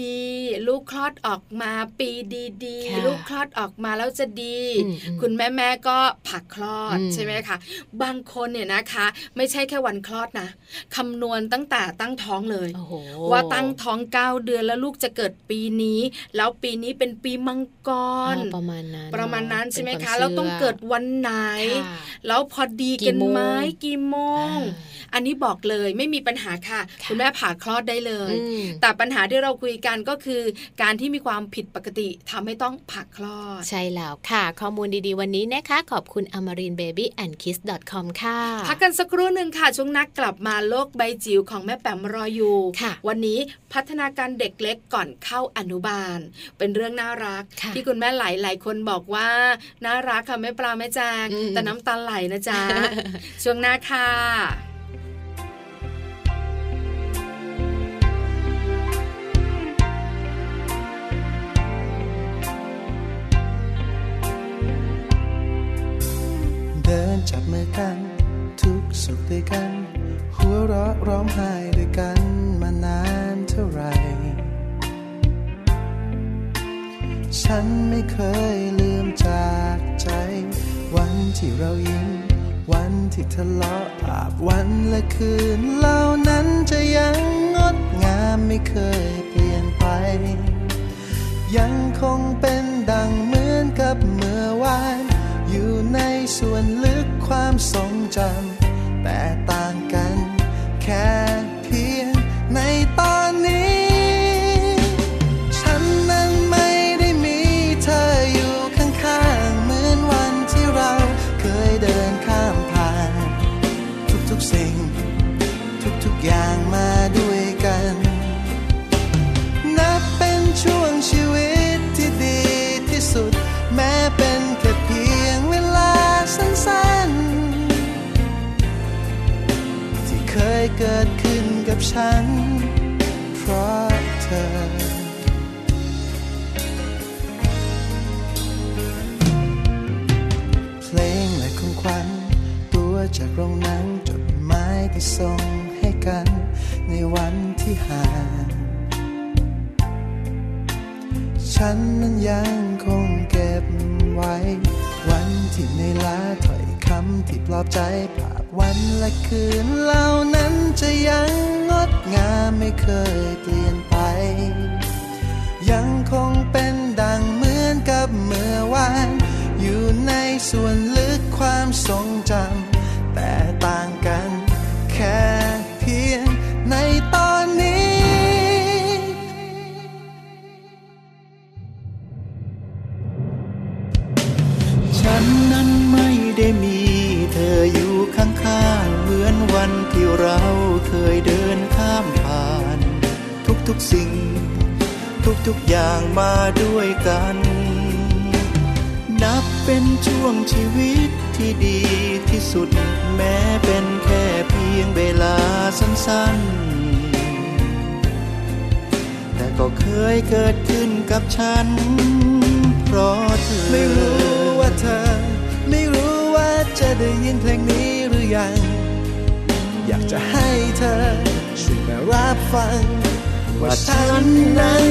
ดีๆ ลูกคลอดออกมาปีดีค่ะๆลูกคลอดออกมาแล้วจะดีอืมอืมคุณแม่แม่ๆก็ผักคลอดอืมใช่ไหมคะบางคนเนี่ยนะคะ ไม่ใช่แค่วันคลอดนะคำนวณตั้งแต่ตั้งท้องเลยโอ้โหว่าตั้งท้องเก้าเดือนแล้วลูกจะเกิดปีนี้ แล้วปีนี้เป็นปีมังกอ๋รอประมาณนั้นประมาณนั้นเอะใช่ไหมเป็นคะวาแล้วต้องชื่เกิดวันไหนค่ะแล้วพอดีกี่กันโมงไหมกี่โมงอ่าอันนี้บอกเลยไม่มีปัญหาค่ะค่ะคุณแม่ผ่าคลอดได้เลยอืมแต่ปัญหาที่เราคุยกันก็คือ การที่มีความผิดปกติทำให้ต้องผ่าคลอด ใช่แล้วค่ะ ข้อมูลดีๆวันนี้นะคะ ขอบคุณ amarinbabyandkiss.com ค่ะพักกันสักครู่หนึ่งค่ะ ช่วงนักกลับมาโลกใบจิ๋วของแม่แปมรออยู่ค่ะวันนี้พัฒนาการเด็กเล็กก่อนเข้าอนุบาล เป็นเรื่องน่ารักค่ะที่คุณแม่หลายๆคนบอกว่า น่ารักค่ะแม่ปลาแม่จางอืมแต่น้ำตาไหลนะจ๊ะช่วงหน้าค่ะ ดินจับมือกัน ทุกสุขด้วยกัน หัวเราะร้องไห้ด้วยกันมานานเท่าไหร่ ฉันไม่เคยลืมจากใจ วันที่เรายิ้มวันที่ทะเลาะอาบวันและคืนเหล่านั้นจะยังงดงามไม่เคยเปลี่ยนไป ยังคงเป็นดังเหมือนกับเมื่อวาน อยู่ในส่วนลึกความทรงจำแต่ต่างกันแค่ เกิดขึ้นกับฉัน เพราะเธอเพลงและของขวัญตัวจากโรงหนังจดหมายที่ส่งให้กันในวันที่ห่างฉันนั้นยังคงเก็บไว้ วันที่ในลาถอยำที่ปลอบใจภาพวันและคืนเหล่านั้นจะยังงดงามไม่เคยเปลี่ยนไป ยังคงเป็นดังเหมือนกับเมื่อวาน อยู่ในส่วนลึกความทรงจำแต่ต่างกันแค่เพียงในตอนนี้ฉันนั้นไม่ได้มี เราเคยเดินข้ามผ่าน ทุกๆสิ่ง ทุกๆอย่างมาด้วยกัน นับเป็นช่วงชีวิตที่ดีที่สุด แม้เป็นแค่เพียงเวลาสั้นๆ แต่ก็เคยเกิดขึ้นกับฉัน เพราะเธอไม่รู้ว่าเธอ ไม่รู้ว่าจะได้ยินเพลงนี้หรือยัง อยากจะให้เธอช่วยมารับฟัง ว่าฉันนั้น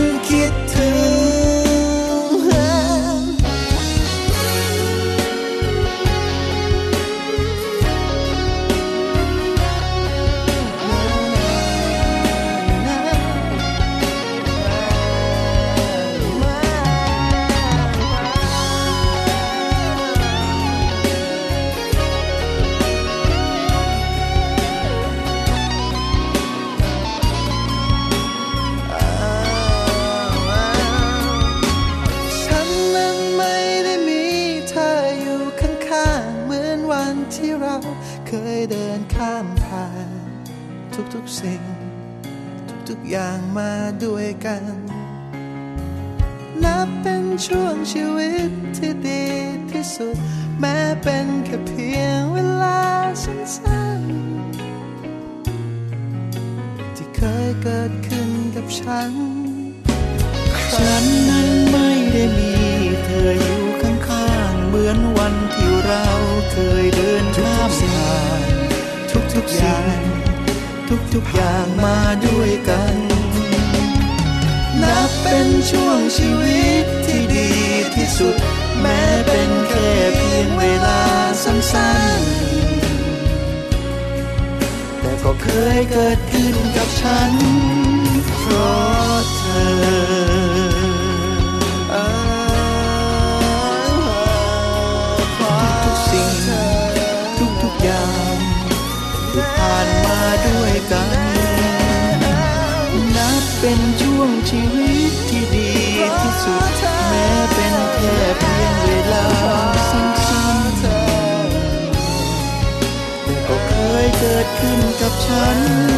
ฉัน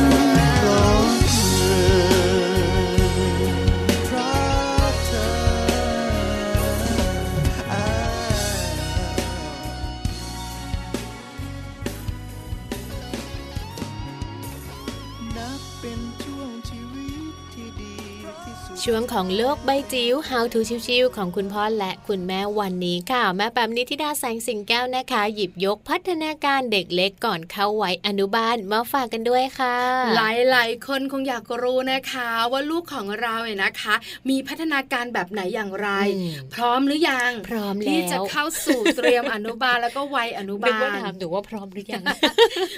ของโลกใบจิ๋ว How to ชิวๆของคุณพ่อและคุณแม่วันนี้ค่ะ แม่แปมนิธิดาแสงสิงแก้วนะคะ หยิบยกพัฒนาการเด็กเล็กก่อนเข้าวัยอนุบาลมาฝากกันด้วยค่ะหลายหลายๆ คนคงอยากรู้นะคะ ว่าลูกของเราเนี่ยนะคะ มีพัฒนาการแบบไหนอย่างไรอืมพร้อมหรือยังพร้อมแล้วที่จะเข้าสู่เตรียมอนุบาลแล้วก็วัยอนุนึกบาว่าลถามหนูว่าพร้อมหรือยัง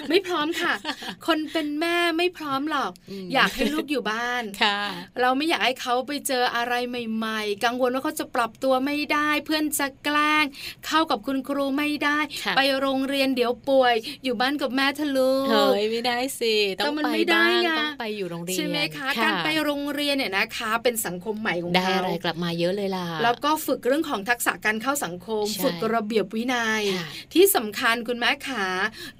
ไม่พร้อมค่ะ คนเป็นแม่ไม่พร้อมหรอกอืมอยากให้ลูกอยู่บ้านค่ะเราไม่อยากให้เขาไปเจออะไรใหม่ ๆ กังวลว่าเขาจะปรับตัวไม่ได้ เพื่อนจะแกล้ง เข้ากับคุณครูไม่ได้ค่ะไปโรงเรียนเดี๋ยวป่วย อยู่บ้านกับแม่ทะลุเฮ้ยไม่ได้สิต้อแต่งมันไปไม่ได้บ้างไงต้องไปอยู่โรงเรียนใช่ไหมคะการไปโรงเรียนเนี่ยนะคะ เป็นสังคมใหม่ของได้เขาอะไรกลับมาเยอะเลยล่ะแล้วก็ฝึกเรื่องของทักษะการเข้าสังคมใช่ฝึกระเบียบวินยัยค่ะที่สำคัญคุณแม่ขา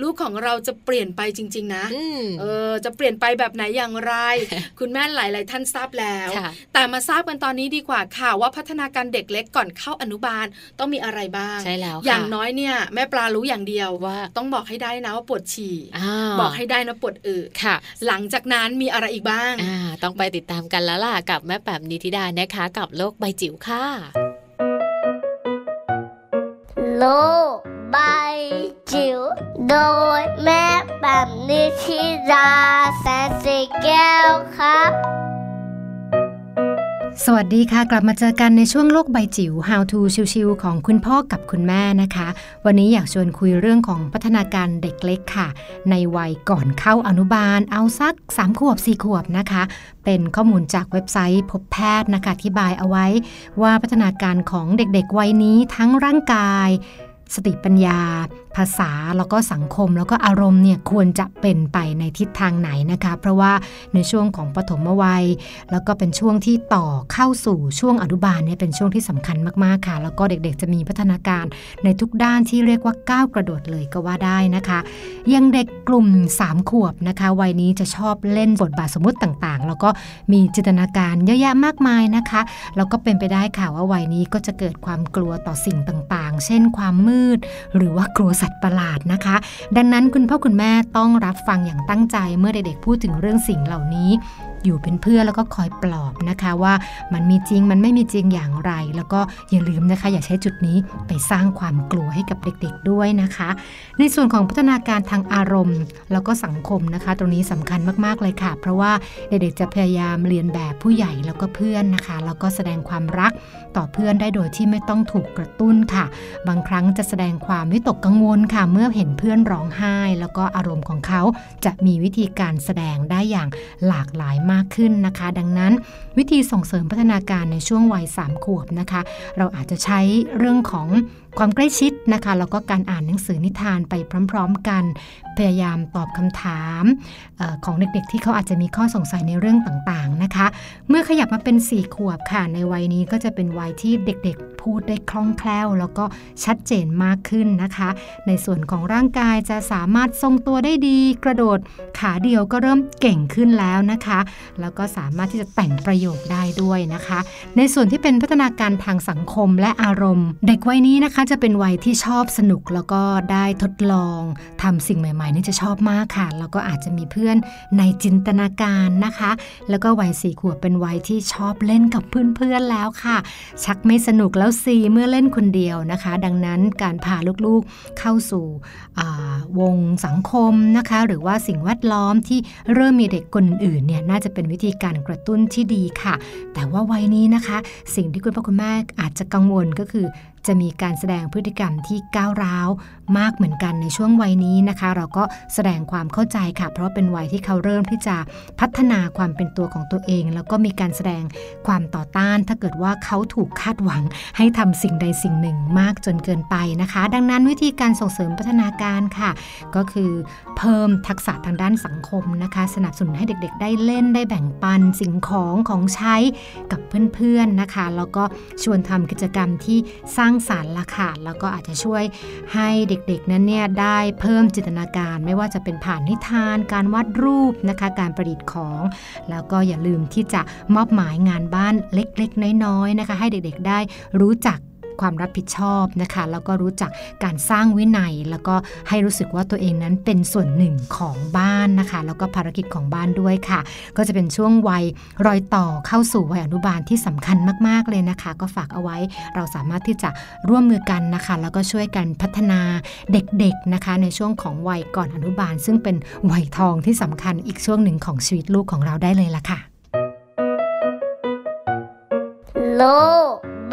ลูกของเราจะเปลี่ยนไปจริง ๆ นะอืมเออจะเปลี่ยนไปแบบไหนอย่างไร คุณแม่หลาย ๆ ท่านทราบแล้วค่ะแต่มาทราบกันตอนนี้ดีกว่าค่ะว่าพัฒนาการเด็กเล็กก่อนเข้าอนุบาลต้องมีอะไรบ้างใช่แล้วค่ะอย่างน้อยเนี่ยแม่ปลารู้อย่างเดียวว่าต้องบอกให้ได้นะว่าปวดฉี่อ่าบอกให้ได้นะปวดอึค่ะ หลังจากนั้นมีอะไรอีกบ้างอ่าต้องไปติดตามกันแล้วล่ะกับแม่แปมนิธิดานะคะ กับโลกใบจิ๋วค่ะโลกใบจิ๋วโดยแม่แบบนิชิราแสนสีแก้วครับ สวัสดีค่ะ กลับมาเจอกันในช่วงโลกใบจิ๋ว How to ชิวๆของคุณพ่อกับคุณแม่นะคะ วันนี้อยากชวนคุยเรื่องของพัฒนาการเด็กเล็กค่ะ ในวัยก่อนเข้าอนุบาล เอาสัก 3 ขวบ 4 ขวบนะคะ เป็นข้อมูลจากเว็บไซต์พบแพทย์นะคะอธิบายเอาไว้ ว่าพัฒนาการของเด็กๆวัยนี้ทั้งร่างกาย สติปัญญา ภาษาแล้วก็สังคมแล้วก็อารมณ์เนี่ยควรจะเป็นไปในทิศทางไหนนะคะ เพราะว่าในช่วงของปฐมวัย แล้วก็เป็นช่วงที่ต่อเข้าสู่ช่วงอนุบาลเนี่ยเป็นช่วงที่สำคัญมากๆค่ะ แล้วก็เด็กๆจะมีพัฒนาการในทุกด้านที่เรียกว่าก้าวกระโดดเลยก็ว่าได้นะคะยังเด็กกลุ่ม 3 ขวบนะคะ วัยนี้จะชอบเล่นบทบาทสมมติต่างๆ แล้วก็มีจินตนาการเยอะแยะมากมายนะคะแล้วก็เป็นไปได้ค่ะว่าวัยนี้ก็จะเกิดความกลัวต่อสิ่งต่างๆ เช่นความมืด หรือว่ากลัวสตว์ประหลาดนะคะ ดังนั้นคุณพ่อคุณแม่ต้องรับฟังอย่างตั้งใจเมื่อเด็กๆพูดถึงเรื่องสิ่งเหล่านี้ อยู่เป็นเพื่อนแล้วก็คอยปลอบนะคะว่ามันมีจริงมันไม่มีจริงอย่างไร แล้วก็อย่าลืมนะคะ อย่าใช้จุดนี้ไปสร้างความกลัวให้กับเด็กๆด้วยนะคะ ในส่วนของพัฒนาการทางอารมณ์ แล้วก็สังคมนะคะ ตรงนี้สำคัญมากๆเลยค่ะ เพราะว่าเด็กๆจะพยายามเรียนแบบผู้ใหญ่แล้วก็เพื่อนนะคะ แล้วก็แสดงความรักต่อเพื่อนได้โดยที่ไม่ต้องถูกกระตุ้นค่ะ บางครั้งจะแสดงความวิตกกังวลค่ะ เมื่อเห็นเพื่อนร้องไห้ แล้วก็อารมณ์ของเขาจะมีวิธีการแสดงได้อย่างหลากหลายมากากขึ้นนะคะ ดังนั้นวิธีส่งเสริมพัฒนาการในช่วงวัย3ขวบนะคะ เราอาจจะใช้เรื่องของ ความใกล้ชิดนะคะแล้วก็การอ่านหนังสือนิทานไปพร้อม ๆ กัน พยายามตอบคำถามออของเด็กๆ ที่เขาอาจจะมีข้อสงสัยในเรื่องต่างๆนะคะ เมื่อขยับมาเป็น 4 ขวบค่ะในวัยนี้ก็จะเป็นวัยที่เด็กๆ พูดได้คล่องแคล่ว แล้วก็ชัดเจนมากขึ้นนะคะ ในส่วนของร่างกายจะสามารถทรงตัวได้ดี กระโดดขาเดียวก็เริ่มเก่งขึ้นแล้วนะคะ แล้วก็สามารถที่จะแต่งประโยคได้ด้วยนะคะ ในส่วนที่เป็นพัฒนาการทางสังคมและอารมณ์ เด็กวัยนี้นะคะจะเป็นวัยที่ชอบสนุกแล้วก็ได้ทดลองทำสิ่งใหม่ๆนี่จะชอบมากค่ะ แล้วก็อาจจะมีเพื่อนในจินตนาการนะคะ แล้วก็วัยสี่ขวบเป็นวัยที่ชอบเล่นกับเพื่อนๆแล้วค่ะ ชักไม่สนุกแล้วสีเมื่อเล่นคนเดียวนะคะ ดังนั้นการพาลูกๆเข้าสู่วงสังคมนะคะ หรือว่าสิ่งแวดล้อมที่เริ่มมีเด็กคนอื่นเนี่ยน่าจะเป็นวิธีการกระตุ้นที่ดีค่ะ แต่ว่าวัยนี้นะคะ สิ่งที่คุณพ่อคุณแม่อาจจะกังวลก็คือ จะมีการแสดงพฤติกรรมที่ก้าวร้าวมากเหมือนกันในช่วงวัยนี้นะคะ เราก็แสดงความเข้าใจค่ะ เพราะเป็นวัยที่เขาเริ่มที่จะพัฒนาความเป็นตัวของตัวเอง แล้วก็มีการแสดงความต่อต้าน ถ้าเกิดว่าเขาถูกคาดหวังให้ทำสิ่งใดสิ่งหนึ่งมากจนเกินไปนะคะ ดังนั้นวิธีการส่งเสริมพัฒนาการค่ะ ก็คือเพิ่มทักษะทางด้านสังคมนะคะ สนับสนุนให้เด็ก ๆ ได้เล่นได้แบ่งปันสิ่งของของใช้กับเพื่อนๆนะคะ แล้วก็ชวนทำกิจกรรมที่สร้างสารรค์ละค่ะแล้วก็อาจจะช่วยให้เเด็กๆนั้นเนี่ยได้เพิ่มจินตนาการไม่ว่าจะเป็นผ่านนิทาน การวาดรูปนะคะการประดิษฐ์ของ แล้วก็อย่าลืมที่จะมอบหมายงานบ้านเล็กๆ น้อยๆนะคะ ให้เด็กๆ ได้รู้จัก ความรับผิดชอบนะคะ แล้วก็รู้จักการสร้างวินัย แล้วก็ให้รู้สึกว่าตัวเองนั้นเป็นส่วนหนึ่งของบ้านนะคะ แล้วก็ภารกิจของบ้านด้วยค่ะ ก็จะเป็นช่วงวัยรอยต่อเข้าสู่วัยอนุบาลที่สำคัญมาก ๆ เลยนะคะ ก็ฝากเอาไว้เราสามารถที่จะร่วมมือกันนะคะ แล้วก็ช่วยกันพัฒนาเด็กๆนะคะ ในช่วงของวัยก่อนอนุบาล ซึ่งเป็นวัยทองที่สำคัญอีกช่วงหนึ่งของชีวิตลูกของเราได้เลยล่ะค่ะโลก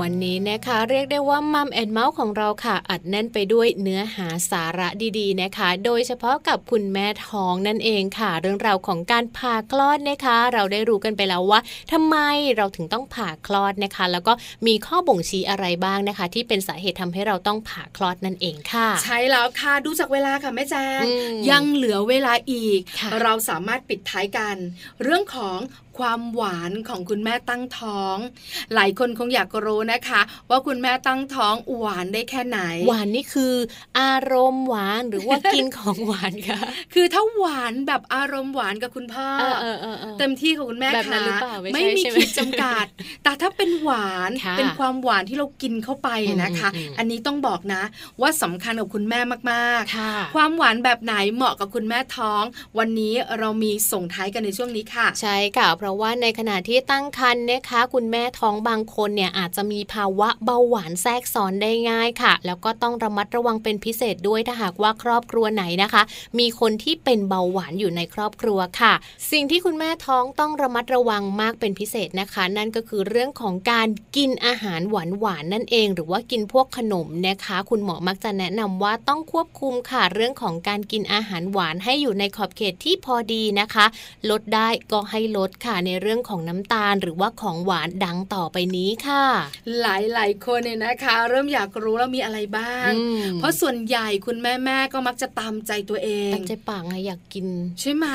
วันนี้นะคะเรียกได้ว่ามัมแอนเมาส์ของเราค่ะ อัดแน่นไปด้วยเนื้อหาสาระดีๆนะคะ โดยเฉพาะกับคุณแม่ท้องนั่นเองค่ะ เรื่องราวของการผ่าคลอดนะคะ เราได้รู้กันไปแล้วว่าทำไมเราถึงต้องผ่าคลอดนะคะ แล้วก็มีข้อบ่งชี้อะไรบ้างนะคะ ที่เป็นสาเหตุทำให้เราต้องผ่าคลอดนั่นเองค่ะ ใช่แล้วค่ะดูจากเวลาค่ะแม่แจงอืมยังเหลือเวลาอีกค่ะเราสามารถปิดท้ายกัน เรื่องของ ความหวานของคุณแม่ตั้งท้อง หลายคนคงอยากรู้นะคะ ว่าคุณแม่ตั้งท้องหวานได้แค่ไหน หวานนี่คือ อารมณ์หวานหรือว่ากินของหวานคะคือถ้าหวานแบบอารมณ์หวานกับคุณพ่อเออเออเออออเต็มที่ของคุณแม่แบบนั้นค่ะหรือเปล่าไม่ใช่ไม่มีใช่ไหมขีดจำกัด แต่ถ้าเป็นหวานค่ะเป็นความหวานที่เรากินเข้าไปนะคะอืมอืมอันนี้ต้องบอกนะ ว่าสำคัญกับคุณแม่มากๆค่ะความหวานแบบไหนเหมาะกับคุณแม่ท้อง วันนี้เรามีส่งท้ายกันในช่วงนี้ค่ะ ใช่ค่ะเพราะราะว่าในขณะที่ตั้งครรภ์นะคะ คุณแม่ท้องบางคนเนี่ยอาจจะมีภาวะเบาหวานแทรกซ้อนได้ง่ายค่ะ แล้วก็ต้องระมัดระวังเป็นพิเศษด้วยถ้าหากว่าครอบครัวไหนนะคะ มีคนที่เป็นเบาหวานอยู่ในครอบครัวค่ะ สิ่งที่คุณแม่ท้องต้องระมัดระวังมากเป็นพิเศษนะคะ นั่นก็คือเรื่องของการกินอาหารหวานหวานนั่นเอง หรือว่ากินพวกขนมนะคะ คุณหมอมักจะแนะนำว่าต้องควบคุมค่ะเรื่องของการกินอาหารหวานให้อยู่ในขอบเขตที่พอดีนะคะ ลดได้ก็ให้ลดค่ะในเรื่องของน้ำตาลหรือว่าของหวานดังต่อไปนี้ค่ะหลายหลายๆคนเนี่ยนะคะ เริ่มอยากรู้แล้วมีอะไรบ้างอืมเพราะส่วนใหญ่คุณแม่แม่ๆก็มักจะตามใจตัวเองตั้งใจปากไงอยากกิน ใช่ไหม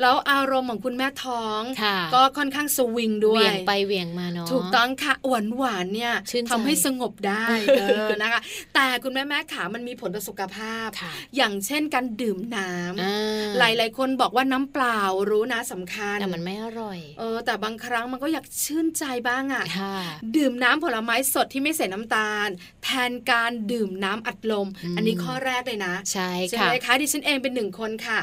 แล้วอารมณ์ของคุณแม่ท้องค่ะก็ค่อนข้างสวิงด้วเหวี่ยยงไปเหวี่ยงมาเนาะถูกต้องค่ะหวานหวานๆเนี่ยชื่นใจทำให้สงบได้เออนะคะ แต่คุณแม่แม่ๆขามันมีผลต่อสุขภาพค่ะอย่างเช่นการดื่มน้ำอ่าหลายๆ คนบอกว่าน้ำเปล่ารู้นะสำคัญแต่มันไม่อร่อยเออแต่บางครั้งมันก็อยากชื่นใจบ้างอะค่ะดื่มน้ำผลไม้สดที่ไม่ใส่น้ำตาล แทนการดื่มน้ำอัดลมอืมอันนี้ข้อแรกเลยนะ ใช่ใช่ค่ะไหมคะดิฉันเองเป็นหนึ่งคนค่ะ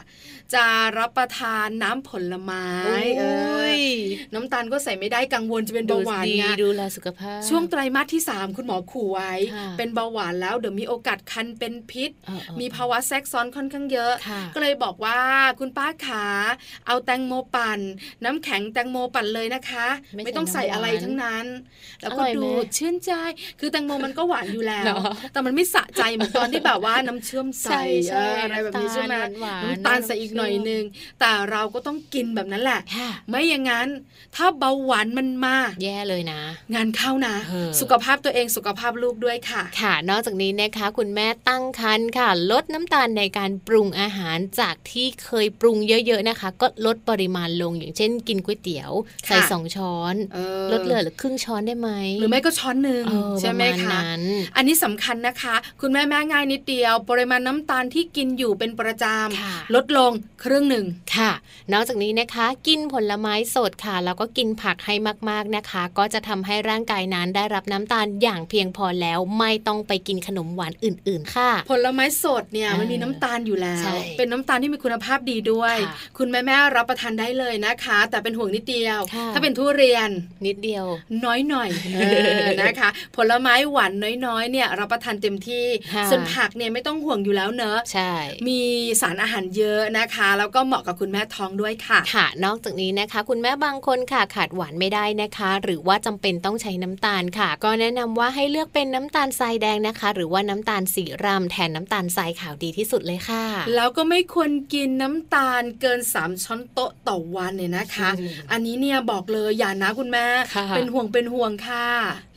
จะรับประทานน้ำผลไม้เออน้ำตาลก็ใส่ไม่ได้กังวลจะเป็นเบาหวานดูไงดีดูแลสุขภาพ ช่วงไตรมาสที่ 3 คุณหมอขู่ไว้ค่ะเป็นเบาหวานแล้วเดี๋ยวมีโอกาสคันเป็นพิษเออเออมีภาวะแทรกซ้อนค่อนข้างเยอะค่ะก็เลยบอกว่าคุณป้าขาเอาแตงโมปั่น น้ำแข็งแตงโมปั่นเลยนะคะ ไม่ใส่ไม่ต้องใส่อะไรน้ำหวานทั้งนั้น แล้วก็อร่อยไหมดูชื่นใจ คือแตงโมมันก็หวานอยู่แล้วเหรอแต่มันไม่สะใจเหมือนตอนที่แบบว่าน้ำเชื่อมใส่ใช่ใช่เอออะไรแบบนี้ใช่ไหมน้ำตาลหวานๆน้ำตาลใส่อีกหน่อยนึงแต่เราก็ต้องกินแบบนั้นแหละค่ะไม่อย่างนั้น ถ้าเบาหวานมันมา แย่เลยนะ งานเข้านะเออสุขภาพตัวเองสุขภาพลูกด้วยค่ะ ค่ะ นอกจากนี้นะคะ คุณแม่ตั้งครรภ์ค่ะ ลดน้ำตาลในการปรุงอาหารจากที่เคยปรุงเยอะๆนะคะ ก็ลดปริมาณลงอย่างเช่น กินก๋วยเตี๋ยว ใส่ค่ะสองช้อนเออลดเหลือครึ่งช้อนได้ไหมหรือไม่ก็ช้อนหนึ่งเออใช่ไหมประาณคะนั้นอันนี้สำคัญนะคะ คุณแม่แม่ง่ายนิดเดียว ปริมาณน้ำตาลที่กินอยู่เป็นประจค่ะำลดลงครึ่งหนึ่งค่ะ นอกจากนี้นะคะ กินผลไม้สดค่ะแล้วก็กินผักให้มากๆนะคะ ก็จะทำให้ร่างกายนั้นได้รับน้ำตาลอย่างเพียงพอแล้วไม่ต้องไปกินขนมหวานอื่น ๆ ค่ะ ผลไม้สดเนี่ยเออมันมีน้ำตาลอยู่แล้วใช่เป็นน้ำตาลที่มีคุณภาพดีด้วยค่ะคุณแม่แม่รับประทานได้เลยนะคะ แต่เป็นห่วงนิดเดียวค่ะถ้าเป็นทุเรียนนิดเดียว น้อยหน่อยเออนะคะ ผลไม้หวานน้อยๆเนี่ยรับประทานเต็มที่ค่ะส่วนผักเนี่ยไม่ต้องห่วงอยู่แล้วเนอะใช่ มีสารอาหารเยอะนะคะแล้วก็เหมาะกับคุณแม่ท้องด้วยค่ะ ค่ะ นอกจากนี้นะคะ คุณแม่บางคนค่ะขาดหวานไม่ได้นะคะ หรือว่าจำเป็นต้องใช้น้ำตาลค่ะ ก็แนะนำว่าให้เลือกเป็นน้ำตาลทรายแดงนะคะ หรือว่าน้ำตาลสีรำแทนน้ำตาลทรายขาวดีที่สุดเลยค่ะ แล้วก็ไม่ควรกินน้ำตาลเกิน 3 ช้อนโต๊ะต่อวันเนี่ยนะคะอืมอันนี้เนี่ยบอกเลยอย่านะคุณแม่ค่ะเป็นห่วงเป็นห่วงค่ะ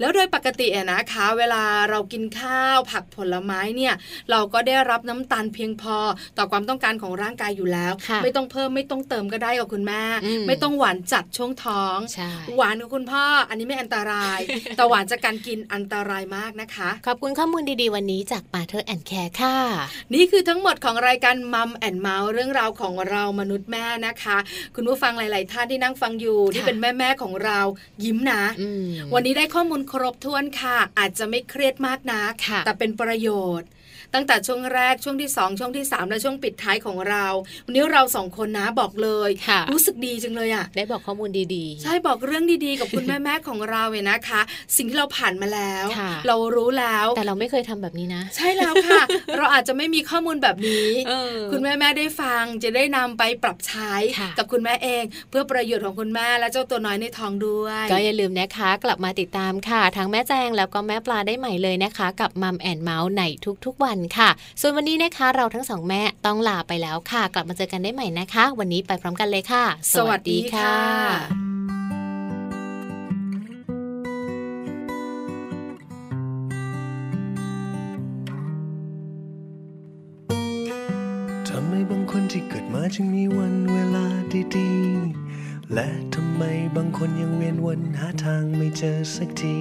แล้วโดยปกติอะนะคะ เวลาเรากินข้าวผักผลไม้เนี่ยเราก็ได้รับน้ำตาลเพียงพอต่อความต้องการของร่างกายอยู่แล้วค่ะไม่ต้องเพิ่มไม่ต้องเติมก็ได้กับคุณแม่อืมไม่ต้องหวานจัดช่วงท้องใช่หวานกับคุณพ่อ อันนี้ไม่อันตราย แต่หวานจากการกินอันตรายมากนะคะ ขอบคุณข้อมูลดีๆ วันนี้จาก Mother and Care ค่ะ นี่คือทั้งหมดของรายการ Mom and Mouth เรื่องราวของเรามนุษย์แม่นะคะ คุณผู้ฟังหลาย ๆ ท่านที่นั่งฟังอยู่ที่เป็นแม่แม่ๆของเรายิ้มนะอืมวันนี้ได้ข้อมูลครบถ้วนค่ะ อาจจะไม่เครียดมากนักค่ะแต่เป็นประโยชน์ ตั้งแต่ช่วงแรกช่วงที่สองช่วงที่สามและช่วงปิดท้ายของเราวันนี้เราสองคนนะบอกเลยค่ะรู้สึกดีจังเลยอะได้บอกข้อมูลดีๆ ใช่บอกเรื่องดีๆ กับคุณแม่แม่ๆของเราเนี่ยนะคะ สิ่งที่เราผ่านมาแล้วค่ะเรารู้แล้ว แต่เราไม่เคยทำแบบนี้นะ ใช่แล้วค่ะ เราอาจจะไม่มีข้อมูลแบบนี้เออคุณแม่แม่ๆได้ฟังจะได้นำไปปรับใช้ค่ะกับคุณแม่เอง เพื่อประโยชน์ของคุณแม่และเจ้าตัวน้อยในท้องด้วย ก็อย่าลืมนะคะ กลับมาติดตามค่ะทั้งแม่แจงแล้วก็แม่ปลาได้ใหม่เลยนะคะ กับมัมแอนเมาส์ในทุกๆวันค่ะ ส่วนวันนี้นะคะ เราทั้งสองแม่ต้องลาไปแล้วค่ะ กลับมาเจอกันได้ใหม่นะคะ วันนี้ไปพร้อมกันเลยค่ะ สวัสดีค่ะทำไมบางคนที่เกิดมาจึงมีวันเวลาดีๆ และทำไมบางคนยังเวียนวนหาทางไม่เจอสักที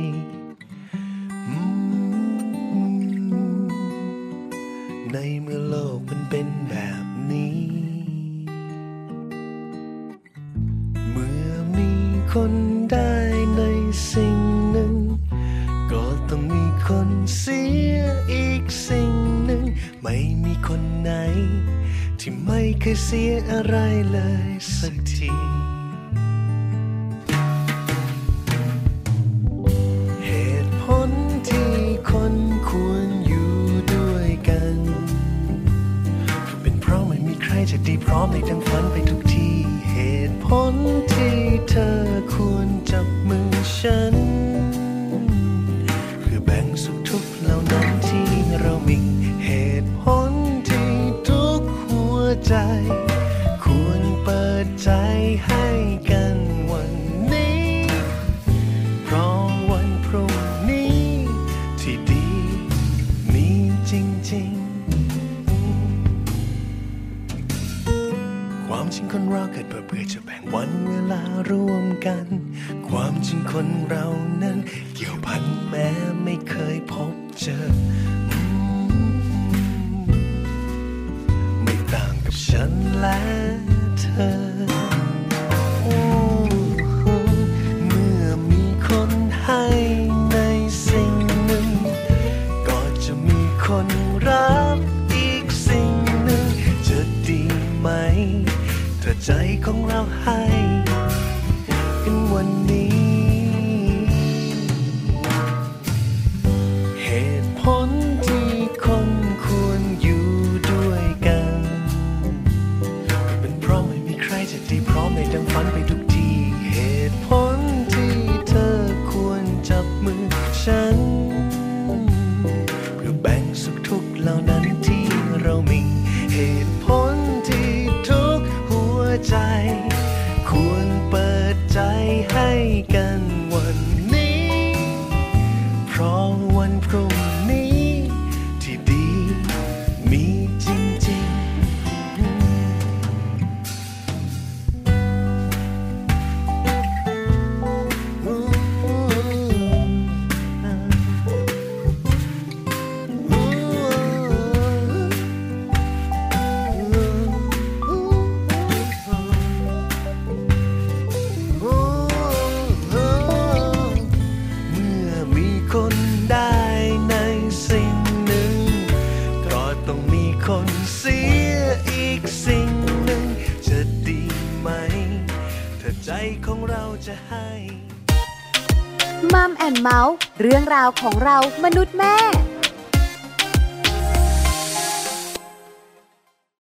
ของเรามนุษย์